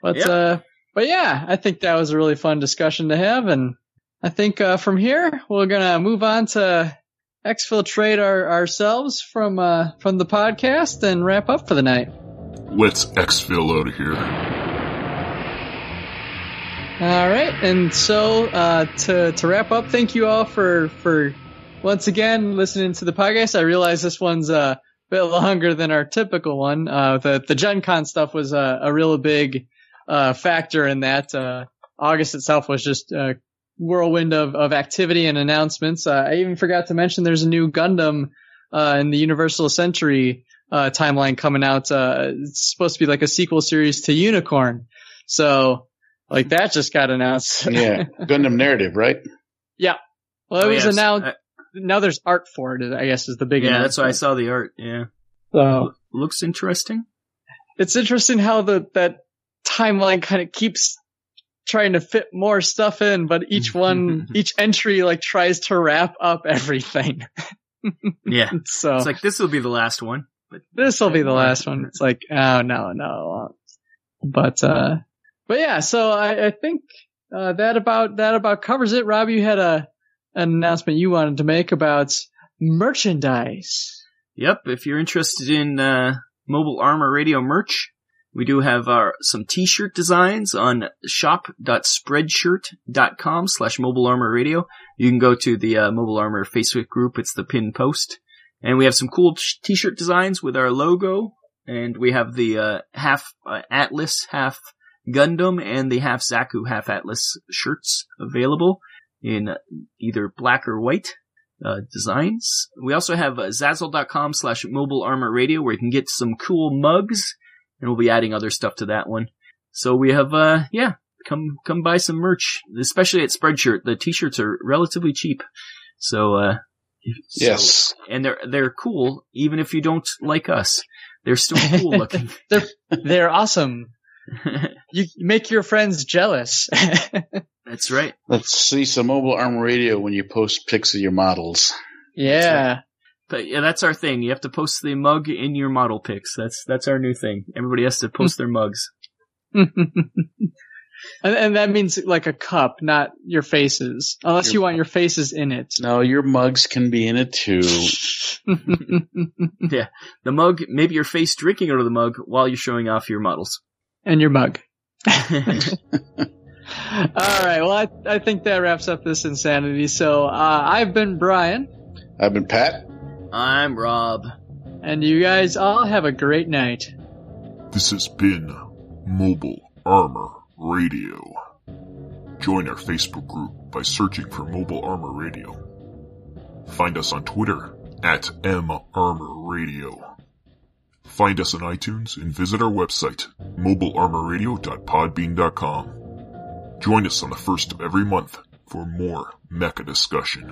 But Yeah. uh, but yeah, I think that was a really fun discussion to have, and I think uh, from here we're gonna move on to exfiltrate our, ourselves from uh, from the podcast and wrap up for the night. Let's exfil out of here. All right, and so uh, to to wrap up, thank you all for for once again listening to the podcast. I realize this one's a bit longer than our typical one. Uh, the the Gen Con stuff was a, a real big uh, factor in that. Uh, August itself was just a whirlwind of, of activity and announcements. Uh, I even forgot to mention there's a new Gundam uh, in the Universal Century uh, timeline coming out. Uh, it's supposed to be like a sequel series to Unicorn. So like that just got announced. Yeah. Gundam narrative, right? Yeah. Well, it Oh, was yes. announced. I- now there's art for it. I guess is the big. yeah, that's why I saw the art. Yeah, So looks interesting. it's interesting how the that timeline kind of keeps trying to fit more stuff in, but each one, each entry like tries to wrap up everything. Yeah, So it's like this will be the last one. But this will be the last one. It's like, oh no, no. But uh but yeah, so I, I think uh that about that about covers it. Rob, you had a an announcement you wanted to make about merchandise. Yep, if you're interested in uh, Mobile Armor Radio merch, we do have our some t-shirt designs on shop.spreadshirt.com slash mobile armor radio. You can go to the uh, mobile armor Facebook group. It's the pin post. And we have some cool t-shirt designs with our logo. And we have the uh, half uh, Atlas, half Gundam, and the half Zaku, half Atlas shirts available in either black or white uh, designs. We also have uh, Zazzle.com slash mobile armor radio where you can get some cool mugs and we'll be adding other stuff to that one. So we have, uh, yeah, come, come buy some merch, especially at Spreadshirt. The t-shirts are relatively cheap. So, uh, so- Yes. and they're, they're cool even if you don't like us. They're still cool looking. They're awesome. You make your friends jealous. That's right. Let's see some mobile armor radio when you post pics of your models. yeah. But yeah, that's our thing. You have to post the mug in your model pics. That's, that's our new thing. Everybody has to post their mugs. and, and that means like a cup, not your faces. Unless you want your faces in it. No, your mugs can be in it too. Yeah. The mug, maybe your face drinking out of the mug while you're showing off your models. And your mug. All right. Well, I, I think that wraps up this insanity. So, uh, I've been Brian I've been Pat. I'm Rob. and you guys all have a great night. This has been Mobile Armor Radio. Join our Facebook group by searching for Mobile Armor Radio. Find us on Twitter at M Armor Radio. Find us on iTunes and visit our website, mobilearmorradio.podbean.com. Join us on the first of every month for more mecha discussion.